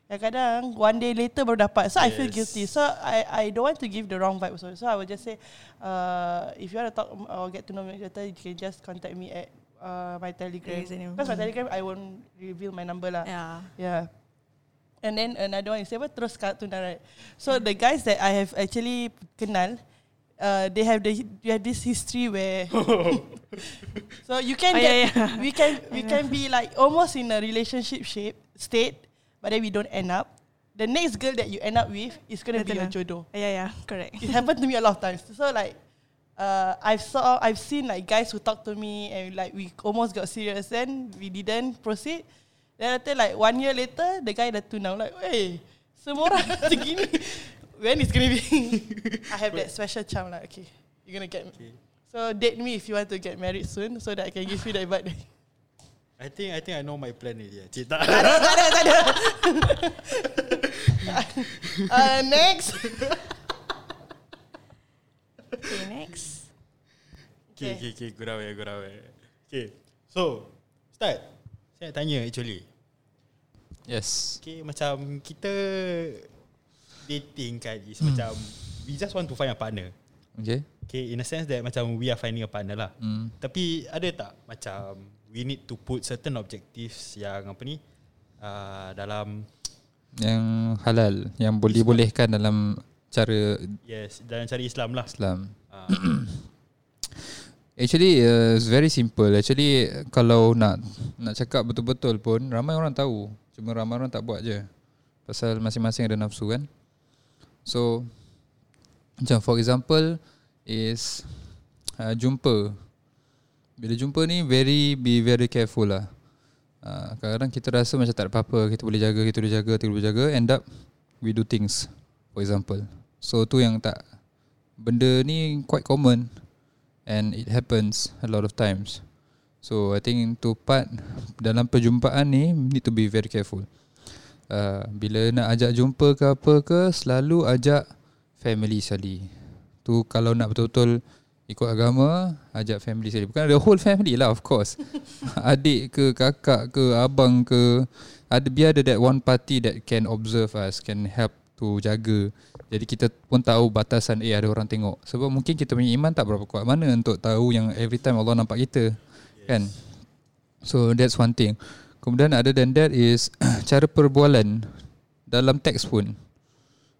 kadang-kadang one day later baru dapat. So I feel Yes. guilty. So I I don't want to give the wrong vibe also. So I would just say, uh, if you want to talk or get to know me later, you can just contact me at uh, my Telegram. Because my. Telegram I won't reveal my number lah. Yeah. Yeah. And then another one is apa terus kartun right. So the guys that I have actually kenal, uh, they have the you have this history where so you can Oh, get yeah, yeah. we can we can be like almost in a relationship shape state, but then we don't end up. The next girl that you end up with is gonna be your Betul jodoh. Yeah, yeah, correct. It happened to me a lot of times. So like, uh, I've saw I've seen like guys who talk to me and like we almost got serious. Then we didn't proceed. Then after like one year later, the guy dah tunang like, hey, semua orang macam gini. When is gonna be? I have that special charm like, okay, you're gonna get me. Okay. So date me if you want to get married soon, so that I can give you that vibe. I think I think I know my plan already. Cik tak. tak ada, tak ada, tak ada. uh, Next Okay, next. Okay, okay, okay. Gurau ya, gurau ya. Okay. So, start. Saya nak tanya actually. Yes. Okay, macam kita dating kan is hmm. macam we just want to find a partner. Okay. Okay, in a sense that macam we are finding a partner lah. Hmm. Tapi ada tak macam we need to put certain objectives yang apa ni uh, dalam Yang halal, yang boleh bolehkan dalam cara yes dalam cara Islam lah. Islam. Uh, Actually uh, it's very simple. Actually kalau nak nak cakap betul-betul pun ramai orang tahu. Cuma ramai orang tak buat je. Pasal masing-masing ada nafsu kan. So macam for example is uh, jumpa. Bila jumpa ni very be very careful lah. Uh, kadang-kadang kita rasa macam tak ada apa-apa, kita boleh jaga, kita boleh jaga, kita boleh jaga, end up we do things for example. So tu yang tak benda ni quite common and it happens a lot of times. So I think to part dalam perjumpaan ni need to be very careful. Uh, bila nak ajak jumpa ke apa ke selalu ajak family sekali. Tu kalau nak betul-betul ikut agama ajak family sekali. Bukan the whole family lah of course. Adik ke kakak ke abang ke ada biar ada that one party that can observe us, can help to jaga. Jadi kita pun tahu batasan eh ada orang tengok. Sebab mungkin kita punya iman tak berapa kuat mana untuk tahu yang every time Allah nampak kita. Yes. Kan? So that's one thing. Kemudian other than that is cara perbualan dalam teks pun.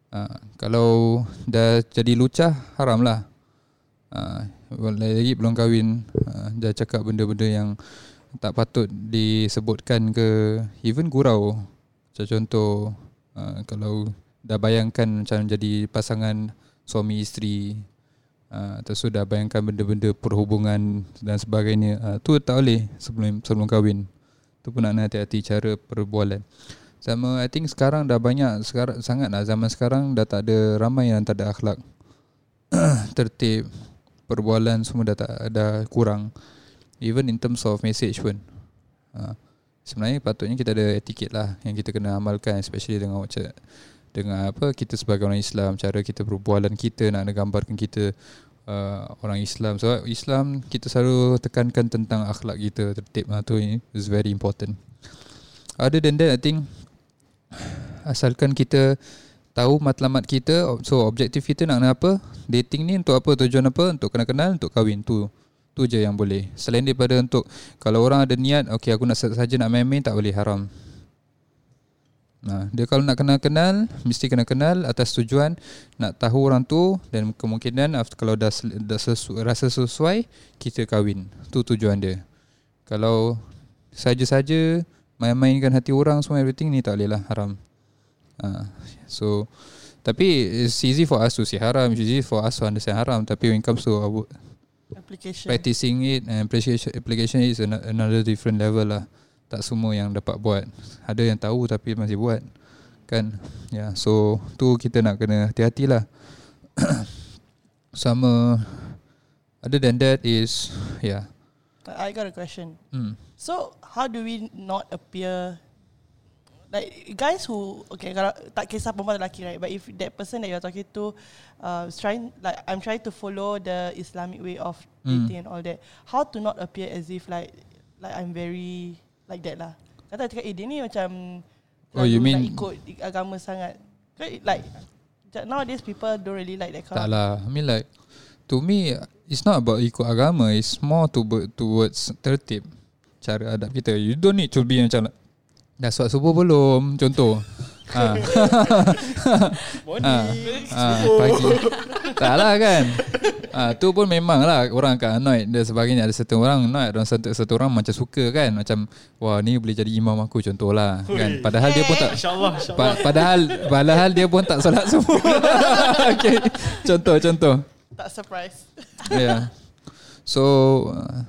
Uh, kalau dah jadi lucah haram lah. Uh, lagi belum kahwin. Uh, dah cakap benda-benda yang tak patut disebutkan ke. Even gurau. Macam contoh uh, kalau dah bayangkan macam jadi pasangan suami isteri uh, atau sudah bayangkan benda-benda perhubungan dan sebagainya uh, tu tak boleh sebelum sebelum kahwin. Tu pun nak hati-hati cara perbualan. Sama I think sekarang dah banyak sekarang sangat lah zaman sekarang dah tak ada ramai yang tak ada akhlak. Tertib perbualan semua dah tak ada kurang. Even in terms of message pun. Uh, sebenarnya patutnya kita ada etiket lah yang kita kena amalkan especially dengan macam dengan apa kita sebagai orang Islam cara kita perbualan kita nak gambarkan kita uh, orang Islam. Sebab so, Islam kita selalu tekankan tentang akhlak kita tertib. Lah tu is very important. Other than that I think asalkan kita tahu matlamat kita so objektif kita nak nak apa dating ni untuk apa tujuan apa untuk kenal-kenal untuk kahwin tu tu je yang boleh selain daripada untuk kalau orang ada niat okay aku nak saja nak main-main tak boleh haram Nah, dia kalau nak kenal-kenal mesti kena kenal atas tujuan nak tahu orang tu dan kemungkinan after kalau dah, dah sesu, rasa sesuai kita kahwin. Tu tujuan dia. Kalau saja-saja main-mainkan hati orang semua everything ni tak boleh lah haram. Uh, so tapi it's easy for us to say haram, it's easy for us to understand haram tapi when it comes to our Application practicing it and application application is another different level lah tak semua yang dapat buat. Ada yang tahu tapi masih buat. Kan? Ya, yeah, so tu kita nak kena hati-hatilah. Sama other than that is yeah. I got a question. Hmm. So how do we not appear like guys who okay kalau tak kisah perempuan atau lelaki right but if that person that you're talking to uh, trying like I'm trying to follow the Islamic way of dating mm. and all that how to not appear as if like like I'm very like that lah. Kata cakap eh dia ni macam Oh you mean ikut agama sangat. Like nowadays people don't really like that kind. Tak lah. I mean like to me it's not about ikut agama. It's more to towards tertib cara adab kita. You don't need to be macam dah solat subuh belum contoh. ha. Morning. Ha. ha. Pagi. Tak lah kan. Ah, tu pun memang lah orang akan annoyed dan sebagainya. Ada satu orang annoyed dan satu, satu orang macam suka kan. Macam wah ni boleh jadi imam aku contohlah kan. Padahal dia pun tak InsyaAllah insya pa, padahal padahal dia pun tak solat semua. okay. Contoh contoh. Tak surprise. Yeah. So uh,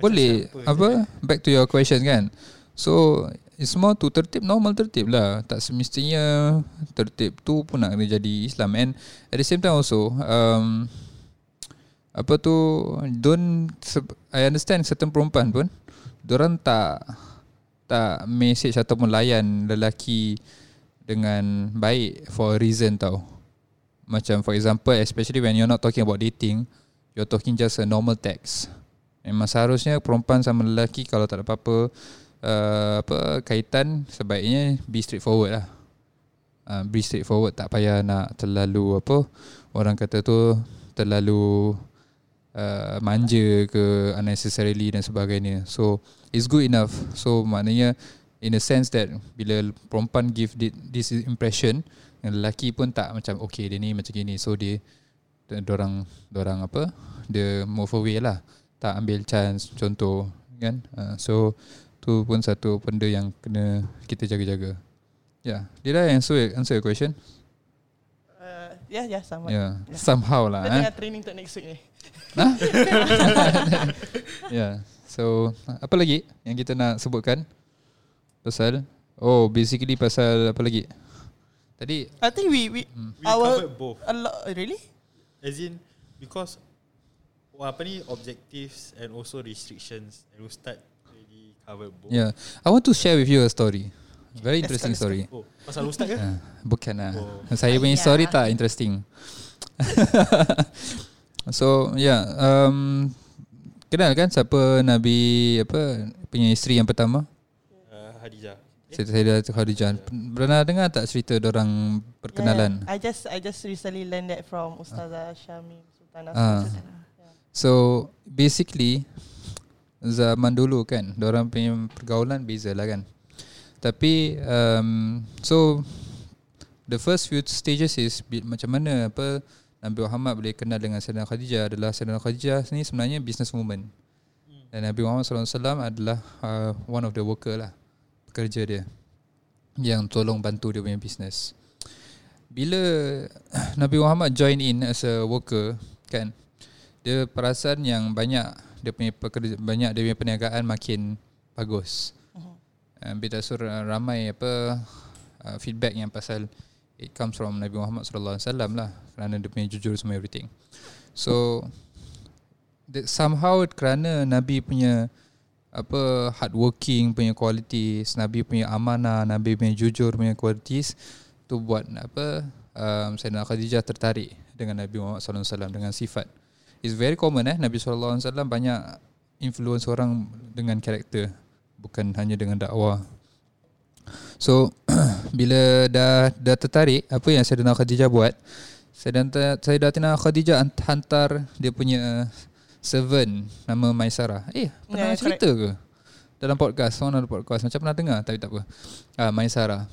boleh apa back to your question kan. So it's more to tertib normal tertib lah. Tak semestinya tertib tu pun nak kena jadi Islam and at the same time also um, apa tu don't I understand certain perempuan pun orang tak tak message ataupun layan lelaki dengan baik for a reason tau. Macam for example, especially when you're not talking about dating, you're talking just a normal text. Memang seharusnya perempuan sama lelaki kalau tak ada apa-apa uh, apa kaitan sebaiknya be straightforward lah. Uh, be straightforward tak payah nak terlalu apa orang kata tu terlalu uh, manja ke unnecessarily dan sebagainya. So it's good enough. So maknanya in a sense that bila perempuan give this impression lelaki pun tak macam okay dia ni macam gini. So dia orang orang apa dia move away lah tak ambil chance contoh kan uh, so tu pun satu benda yang kena kita jaga-jaga yeah did I answer answer your question Uh, yeah, yeah, sama. yeah, yeah. somehow lah Kita eh. tengah training untuk next week ni. Huh? yeah so apa lagi yang kita nak sebutkan pasal oh basically pasal apa lagi tadi I think we we We our covered both. a lot really. As in because wah, apa ni objectives and also restrictions and we start. Yeah I want to share with you a story very interesting story Oh, pasal ustaz ke? Ah, bukan lah. Oh. Saya punya story tak interesting. so yeah, um, kenal kan siapa Nabi apa punya isteri yang pertama? Uh, Hadijah. Eh, Saya saya dah Khadijah. Pernah dengar tak cerita orang perkenalan? Yeah, I just I just recently learned that from Ustazah Syamim Sultana. Ah. So basically zaman dulu kan, orang punya pergaulan beza lah kan. Tapi um, so the first few stages is macam mana apa Nabi Muhammad boleh kenal dengan Sayyidina Khadijah adalah Sayyidina Khadijah ni sebenarnya business woman. Dan Nabi Muhammad SAW adalah uh, one of the worker lah pekerja dia yang tolong bantu dia punya business. Bila Nabi Muhammad join in as a worker kan dia perasan yang banyak dia punya pekerja banyak dia punya perniagaan makin bagus. Uh, bila surah ramai apa uh, feedback yang pasal it comes from Nabi Muhammad sallallahu alaihi wasallam lah kerana dia punya jujur semua everything. So that somehow kerana Nabi punya apa hardworking punya qualities, Nabi punya amanah, Nabi punya jujur punya qualities tu buat apa um, Sayyidina Khadijah tertarik dengan Nabi Muhammad sallallahu alaihi wasallam dengan sifat. It's very common eh Nabi sallallahu alaihi wasallam banyak influence orang dengan karakter bukan hanya dengan dakwah. So bila dah dah tertarik apa yang Sayyidina Khadijah buat Sayyidina Sayyidatina Khadijah hant- hantar dia punya servant nama Maisarah. Eh, pernah Yeah, cerita ke? Dalam podcast, orang ada podcast macam pernah dengar tapi tak apa. Ah Maisarah.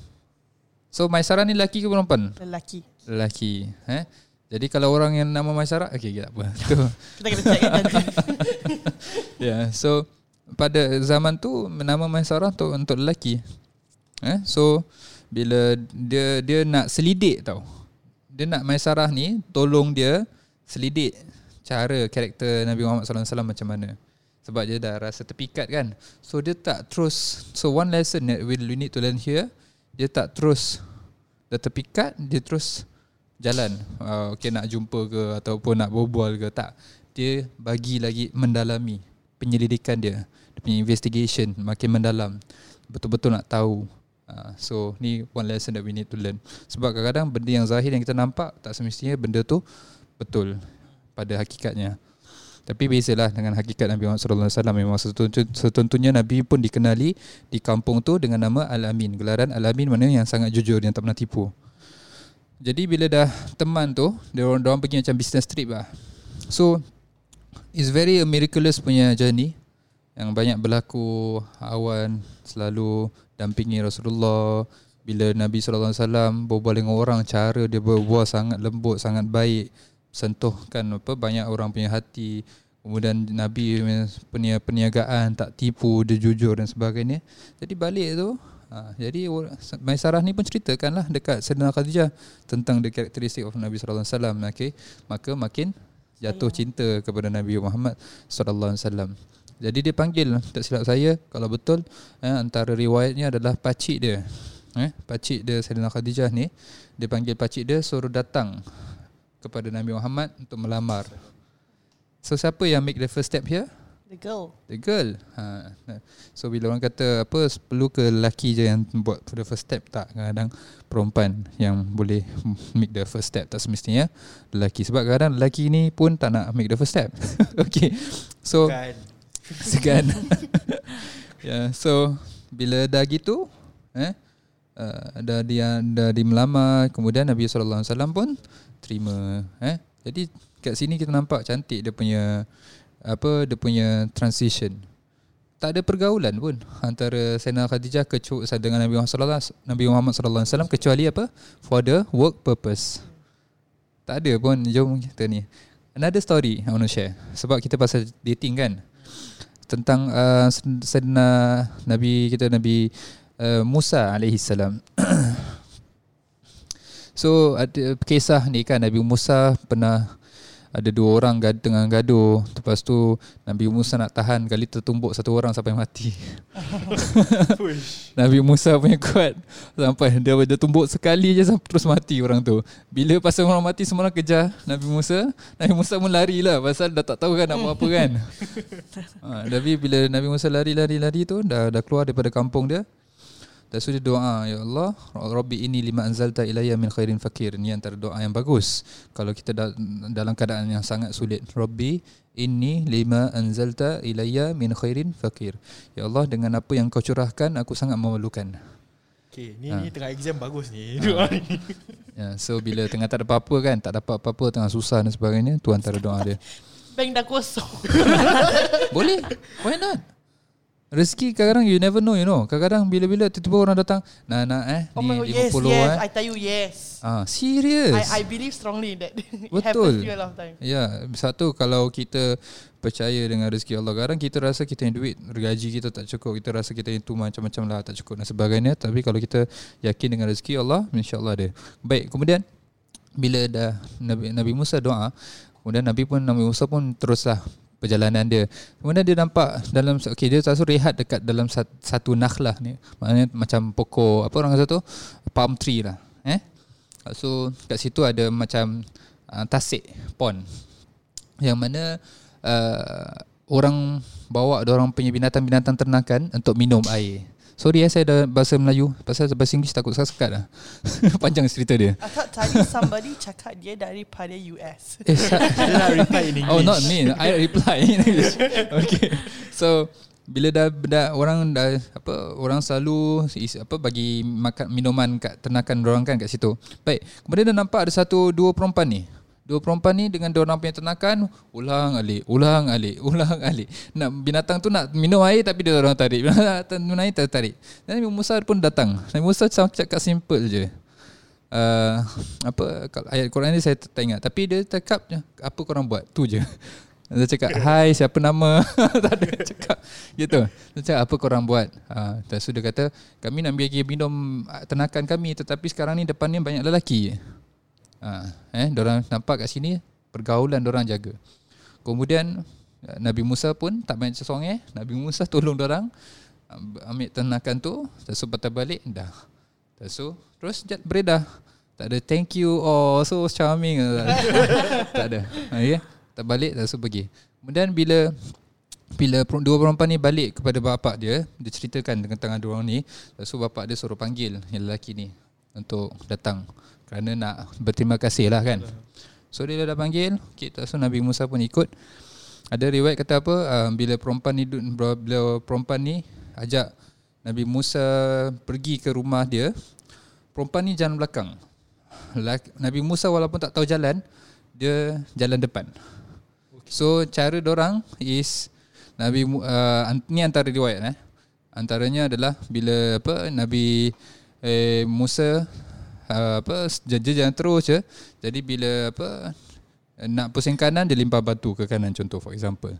So Maisarah ni lelaki ke perempuan? Lelaki. Lelaki, eh? Jadi kalau orang yang nama Maisarah, okey okay, tak apa. Tu. Kita kena check kan nanti. Yeah, so pada zaman tu nama Maisarah tu untuk lelaki. Eh, so bila dia dia nak selidik tau. Dia nak Maisarah ni tolong dia selidik cara karakter Nabi Muhammad SAW macam mana. Sebab dia dah rasa terpikat kan. So dia tak terus so one lesson that we we need to learn here, dia tak terus dah terpikat, dia terus jalan. Uh, okay nak jumpa ke ataupun nak berbual ke tak. Dia bagi lagi mendalami penyelidikan dia, dia punya investigation makin mendalam. Betul-betul nak tahu. Uh, so ni one lesson that we need to learn. Sebab kadang-kadang benda yang zahir yang kita nampak tak semestinya benda tu betul pada hakikatnya. Tapi bezalah dengan hakikat Nabi Muhammad sallallahu alaihi wasallam memang setentu- setentunya Nabi pun dikenali di kampung tu dengan nama Al-Amin. Gelaran Al-Amin mana yang sangat jujur yang tak pernah tipu. Jadi bila dah teman tu, dia orang, dia orang pergi macam business trip lah. So it's very a miraculous punya journey. Yang banyak berlaku awan selalu dampingi Rasulullah. Bila Nabi sallallahu alaihi wasallam berbual dengan orang cara dia berbual sangat lembut sangat baik sentuhkan apa banyak orang punya hati. Kemudian Nabi punya perniagaan tak tipu dia jujur dan sebagainya. Jadi balik tu ha, jadi Maisarah ni pun ceritakan lah dekat Sayyidina Khadijah tentang the characteristic of Nabi sallallahu alaihi wasallam okay maka makin jatuh cinta kepada Nabi Muhammad sallallahu alaihi wasallam jadi dia panggil tak silap saya kalau betul eh, antara riwayatnya adalah pakcik dia. Eh, pakcik dia Sayyidina Khadijah ni dia panggil pakcik dia suruh datang kepada Nabi Muhammad untuk melamar. So siapa yang make the first step here? The girl. The girl. Ha. So bila orang kata apa perlu ke lelaki je yang buat for the first step tak kadang perempuan yang boleh make the first step tak semestinya lelaki sebab kadang lelaki ni pun tak nak make the first step. okay. So segan. yeah, so bila dah gitu eh uh, dah dia dah di melamar kemudian Nabi sallallahu alaihi wasallam pun terima eh. Jadi kat sini kita nampak cantik dia punya apa dia punya transition. Tak ada pergaulan pun antara Sayyidina Khadijah kecuali dengan Nabi Muhammad sallallahu Nabi Muhammad sallallahu alaihi wasallam kecuali apa? For the work purpose. Tak ada pun jom kita ni. Another story I want to share. Sebab kita pasal dating kan. Tentang uh, Sayyidina Nabi kita Nabi uh, Musa alaihi salam. so ada kisah ni kan Nabi Musa pernah ada dua orang gad, tengah gaduh. Lepas tu Nabi Musa nak tahan Kali tertumbuk satu orang sampai mati. Nabi Musa punya kuat. Sampai dia, dia tumbuk sekali je Terus mati orang tu. Bila pasal orang mati Semua orang kejar Nabi Musa. Nabi Musa pun lari lah Pasal dah tak tahu kan nak buat apa kan. Ha, Tapi bila Nabi Musa lari-lari-lari tu dah, dah keluar daripada kampung dia Dah sudah doa Ya Allah Rabbi ini lima anzalta ilayya min khairin fakir. Ini antara doa yang bagus. Kalau kita da- dalam keadaan yang sangat sulit. Rabbi ini lima anzalta ilayya min khairin fakir. Ya Allah dengan apa yang kau curahkan Aku sangat memerlukan. Okay ni, Ha. ni tengah exam bagus ni. Doa ni. Ya, So bila tengah tak ada apa-apa kan Tak dapat apa-apa Tengah susah dan sebagainya Tu antara doa dia. Bank dah kosong. Boleh? Why not Rezeki kadang-kadang you never know you know Kadang-kadang bila-bila tiba-tiba orang datang Nak nak eh Oh my Ni god, yes, 50 yes. eh I tell you yes. Ah, serious I, I believe strongly that it Betul. happens to me a lot of time. Ya, satu kalau kita percaya dengan rezeki Allah Kadang kita rasa kita yang duit Gaji kita tak cukup Kita rasa kita yang tu macam-macam lah Tak cukup dan sebagainya Tapi kalau kita yakin dengan rezeki Allah InsyaAllah ada Baik, kemudian Bila dah Nabi, Nabi Musa doa Kemudian Nabi pun Nabi Musa pun teruslah perjalanan dia. Kemudian dia nampak dalam okey dia selalu rehat dekat dalam sat- satu nakhlah ni. Maknanya macam pokok apa orang kata tu? Palm tree lah. Eh? So kat situ ada macam uh, tasik pond yang mana uh, orang bawa orang punya binatang-binatang ternakan untuk minum air. Sorry eh saya dah bahasa Melayu Pasal bahasa Inggeris takut sekat lah Panjang cerita dia I thought tadi somebody cakap dia daripada US. Eh, sa- Dia reply in English Oh not me I reply in English Okay So bila dah, dah orang dah apa orang selalu is, apa bagi makan minuman kat ternakan orang kan kat situ. Baik. Kemudian dia nampak ada satu dua perempuan ni. Dua perempuan ni dengan dua orang punya ternakan ulang alik, ulang alik, ulang alik. Nak binatang tu nak minum air tapi dia orang tarik. Binatang minum air tak tarik. Dan Nabi Musa pun datang. Nabi Musa cakap simple je. Uh, apa kalau ayat Quran ni saya tak ingat tapi dia cakap apa korang buat tu je dia cakap hai siapa nama tak ada cakap gitu dia cakap apa korang buat ha, lepas tu dia kata kami nak bagi minum ternakan kami tetapi sekarang ni depan ni banyak lelaki ha, eh orang nampak kat sini pergaulan orang jaga. Kemudian ah, Nabi Musa pun tak banyak sesongeh Nabi Musa tolong orang ambil ternakan tu tu patah balik dah. Tu terus jat beredar. Tak ada thank you oh so charming. Tak ada. Ha, yeah. tak balik tu pergi. Kemudian bila bila dua perempuan ni balik kepada bapak dia dia ceritakan tengah dua orang ni tu bapak dia suruh panggil yang lelaki ni untuk datang. Kerana nak berterima kasih lah kan. So dia dah panggil okay, lepas tu Nabi Musa pun ikut. Ada riwayat kata apa? Uh, bila perempuan ni bila perempuan ni ajak Nabi Musa pergi ke rumah dia perempuan ni jalan belakang. Nabi Musa walaupun tak tahu jalan dia jalan depan. So cara orang is Nabi uh, ni antara riwayat eh. Antaranya adalah bila apa? Nabi eh, Musa uh, apa dia jalan terus je. Jadi bila apa nak pusing kanan dia limpah batu ke kanan contoh for example.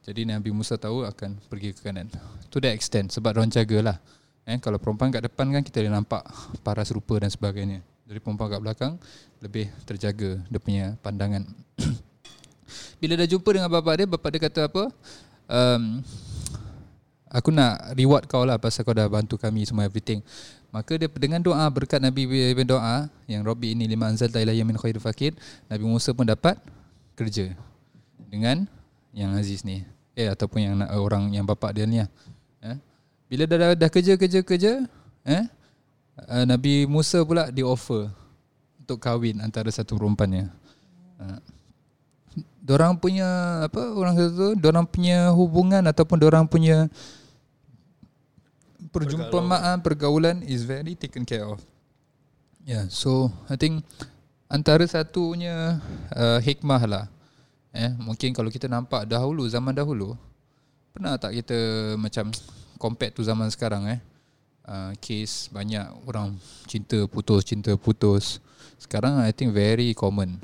Jadi Nabi Musa tahu akan pergi ke kanan. To that extent sebab orang jagalah eh kalau perempuan kat depan kan kita boleh nampak paras rupa dan sebagainya. Jadi perempuan kat belakang lebih terjaga dia punya pandangan. Bila dah jumpa dengan bapak dia bapak dia kata apa? Um, aku nak reward kau lah pasal kau dah bantu kami semua everything maka dia dengan doa berkat Nabi berdoa yang Rabbi ini lima anzal ilayya min khair fakir Nabi Musa pun dapat kerja dengan yang Aziz ni Eh ataupun yang orang yang bapak dia ni lah. Eh? Bila dah, dah, dah kerja kerja kerja eh uh, Nabi Musa pula di offer untuk kahwin antara satu perempuannya. Uh, dorang punya apa orang kata tu, dorang punya hubungan ataupun dorang punya perjumpaan pergaulan is very taken care of. Yeah, so I think antara satunya uh, hikmah lah. Eh, mungkin kalau kita nampak dahulu zaman dahulu pernah tak kita macam compare tu zaman sekarang eh. Uh, case banyak orang cinta putus cinta putus. Sekarang I think very common.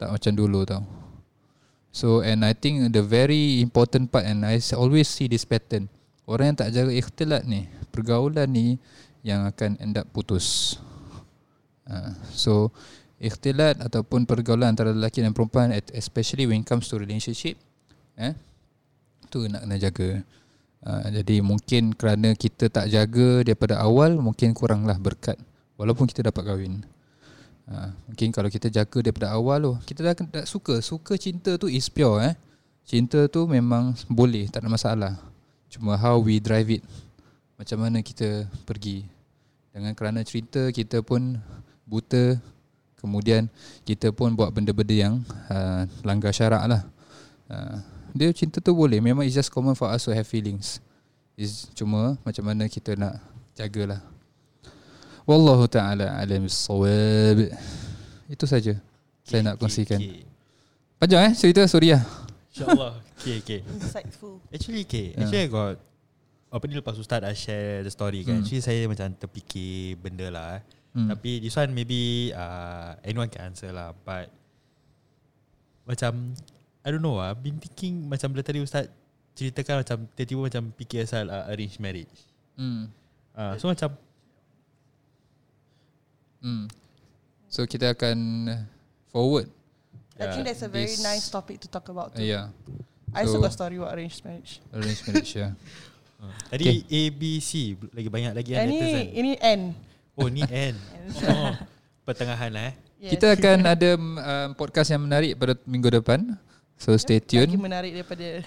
Tak macam dulu tau. So and I think the very important part and I always see this pattern. Orang yang tak jaga ikhtilat ni, pergaulan ni yang akan end up putus. Uh, so ikhtilat ataupun pergaulan antara lelaki dan perempuan especially when it comes to relationship eh tu nak kena jaga. Uh, jadi mungkin kerana kita tak jaga daripada awal mungkin kuranglah berkat walaupun kita dapat kahwin. Uh, mungkin kalau kita jaga daripada awal tu kita dah, dah suka suka cinta tu is pure eh. Cinta tu memang boleh tak ada masalah. Cuma how we drive it. Macam mana kita pergi. Dengan kerana cerita kita pun buta Kemudian kita pun buat benda-benda yang uh, langgar syarak lah. Uh, dia cinta tu boleh. Memang it's just common for us to have feelings. It's cuma macam mana kita nak jagalah. Wallahu ta'ala alam sawab. Itu saja saya nak kongsikan. Okay, Panjang eh cerita Suriah. InsyaAllah. okay, okay. Insightful. Actually, okay. Yeah. Actually, I got apa ni lepas Ustaz dah share the story kan. Hmm. Actually, saya macam terfikir benda lah. Eh. Hmm. Tapi this one maybe uh, anyone can answer lah. But macam I don't know lah. Been thinking macam bila tadi Ustaz ceritakan macam tiba-tiba macam fikir asal uh, arranged marriage. Hmm. Uh, so macam Hmm. So kita akan forward. I think that's a very this- nice topic to talk about Uh, too. yeah. I also So- got story about arranged marriage. Arranged marriage yeah. uh, tadi A, B, C lagi banyak lagi kan Ini netizen. ini N. Oh ni N. oh, pertengahan lah eh. Yes. Kita akan ada um, podcast yang menarik pada minggu depan. So stay lagi tune. menarik daripada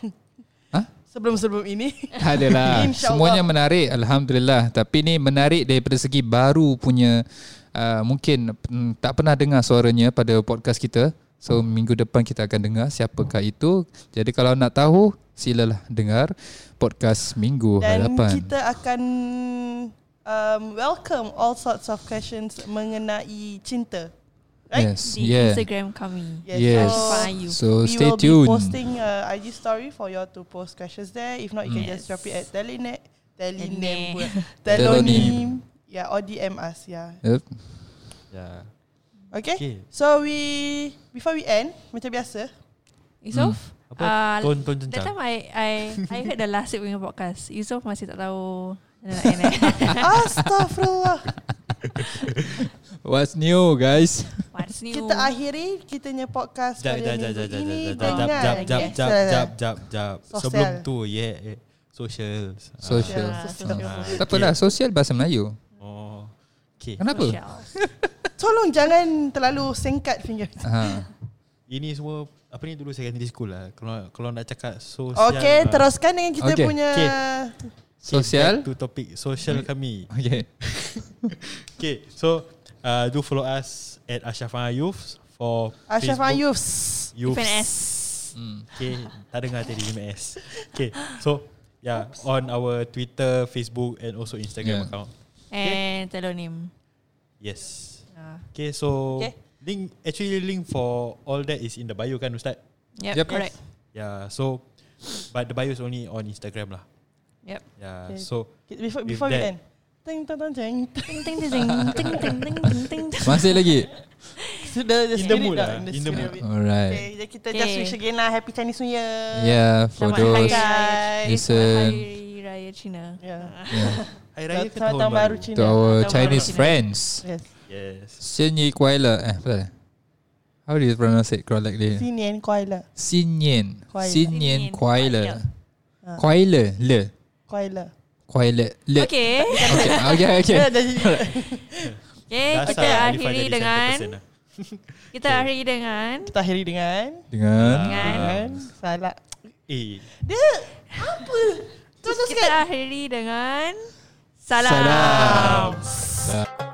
Hah? sebelum-sebelum ini. Adalah semuanya menarik alhamdulillah. Tapi ni menarik daripada segi baru punya uh, mungkin mm, tak pernah dengar suaranya pada podcast kita. So minggu depan kita akan dengar siapakah itu. Jadi kalau nak tahu silalah dengar podcast minggu Dan hadapan. kita akan um, welcome all sorts of questions mengenai cinta. Right? Yes, Di yeah. Instagram kami. Yes. So, you. So we stay will tuned. be posting uh, IG story for you to post questions there. If not, you can just Yes. drop it at Telenet, Telenem, Telenet. Telonym, yeah, or DM us, yeah. Yep. Yeah. Okay? Okay. So we before we end, macam biasa, Yusof? Apa? Uh, Ton ton that time I I I heard the last week punya podcast. Yusof masih tak tahu eh. Astaghfirullah. What's new guys? What's new? Kita akhiri kita punya podcast Jap, pada jap, jap, minggu jap, jap, ini jap, jap, dengan jap, jap, jap, jap, jap, jap. Sebelum tu, yeah, yeah. social. Social. Social. Ah, Tak apalah, sosial bahasa Melayu. Oh, okay. Kenapa? Social. Tolong jangan terlalu singkat finger. Ha. Ini semua apa ni dulu secondary school lah. Kalau kalau nak cakap sosial. Okay, ah, teruskan dengan kita Okay, punya okay. Sosial. back to topik social kami. Okay. Okay, so uh, do follow us at Ashrafah Youth for Ashrafah Facebook Youths. Youths. FNS. Hmm. Okay, tak dengar tadi MS. Okay, so yeah, on our Twitter, Facebook and also Instagram Yeah. account. And telonym. Yes. Okay, so Okay. link actually link for all that is in the bio kan Ustaz? yep, Yep. correct. Yeah, so but the bio is only on Instagram lah. Yep. Yeah, Okay. so Before, With before we that- end. Ting jeng. Ting ting ting ting ting ting ting ting ting. Masih lagi? Sudah the In the mood lah, in the in the spirit mood. Alright. Okay, jadi kita Okay. just wish again lah Happy Chinese New Year. Yeah, for Selamat those. Hari Raya. Guys. Listen. Hari Raya Cina. Yeah. Yeah. Hari Raya ke tahun tahun baru baru? Cina. To our Tahun Chinese baru. friends. Yes. Yes. Xin Yi Kuai Le. Eh, apa eh? How do you pronounce it correctly? Xin Yin Kuai Le. Xin Yin. Xin Yin Kuai Le. Kuai Le. Le. Kuai Le. Kuai Le. Le. Okay. okay. Okay. Okay. okay. Okay. Kita akhiri dengan. Kita okay. akhiri dengan. Kita akhiri dengan. Dengan. Dengan. Salah. Eh. Dia. Apa? Kita akhiri dengan. Salam. Salam. Salam.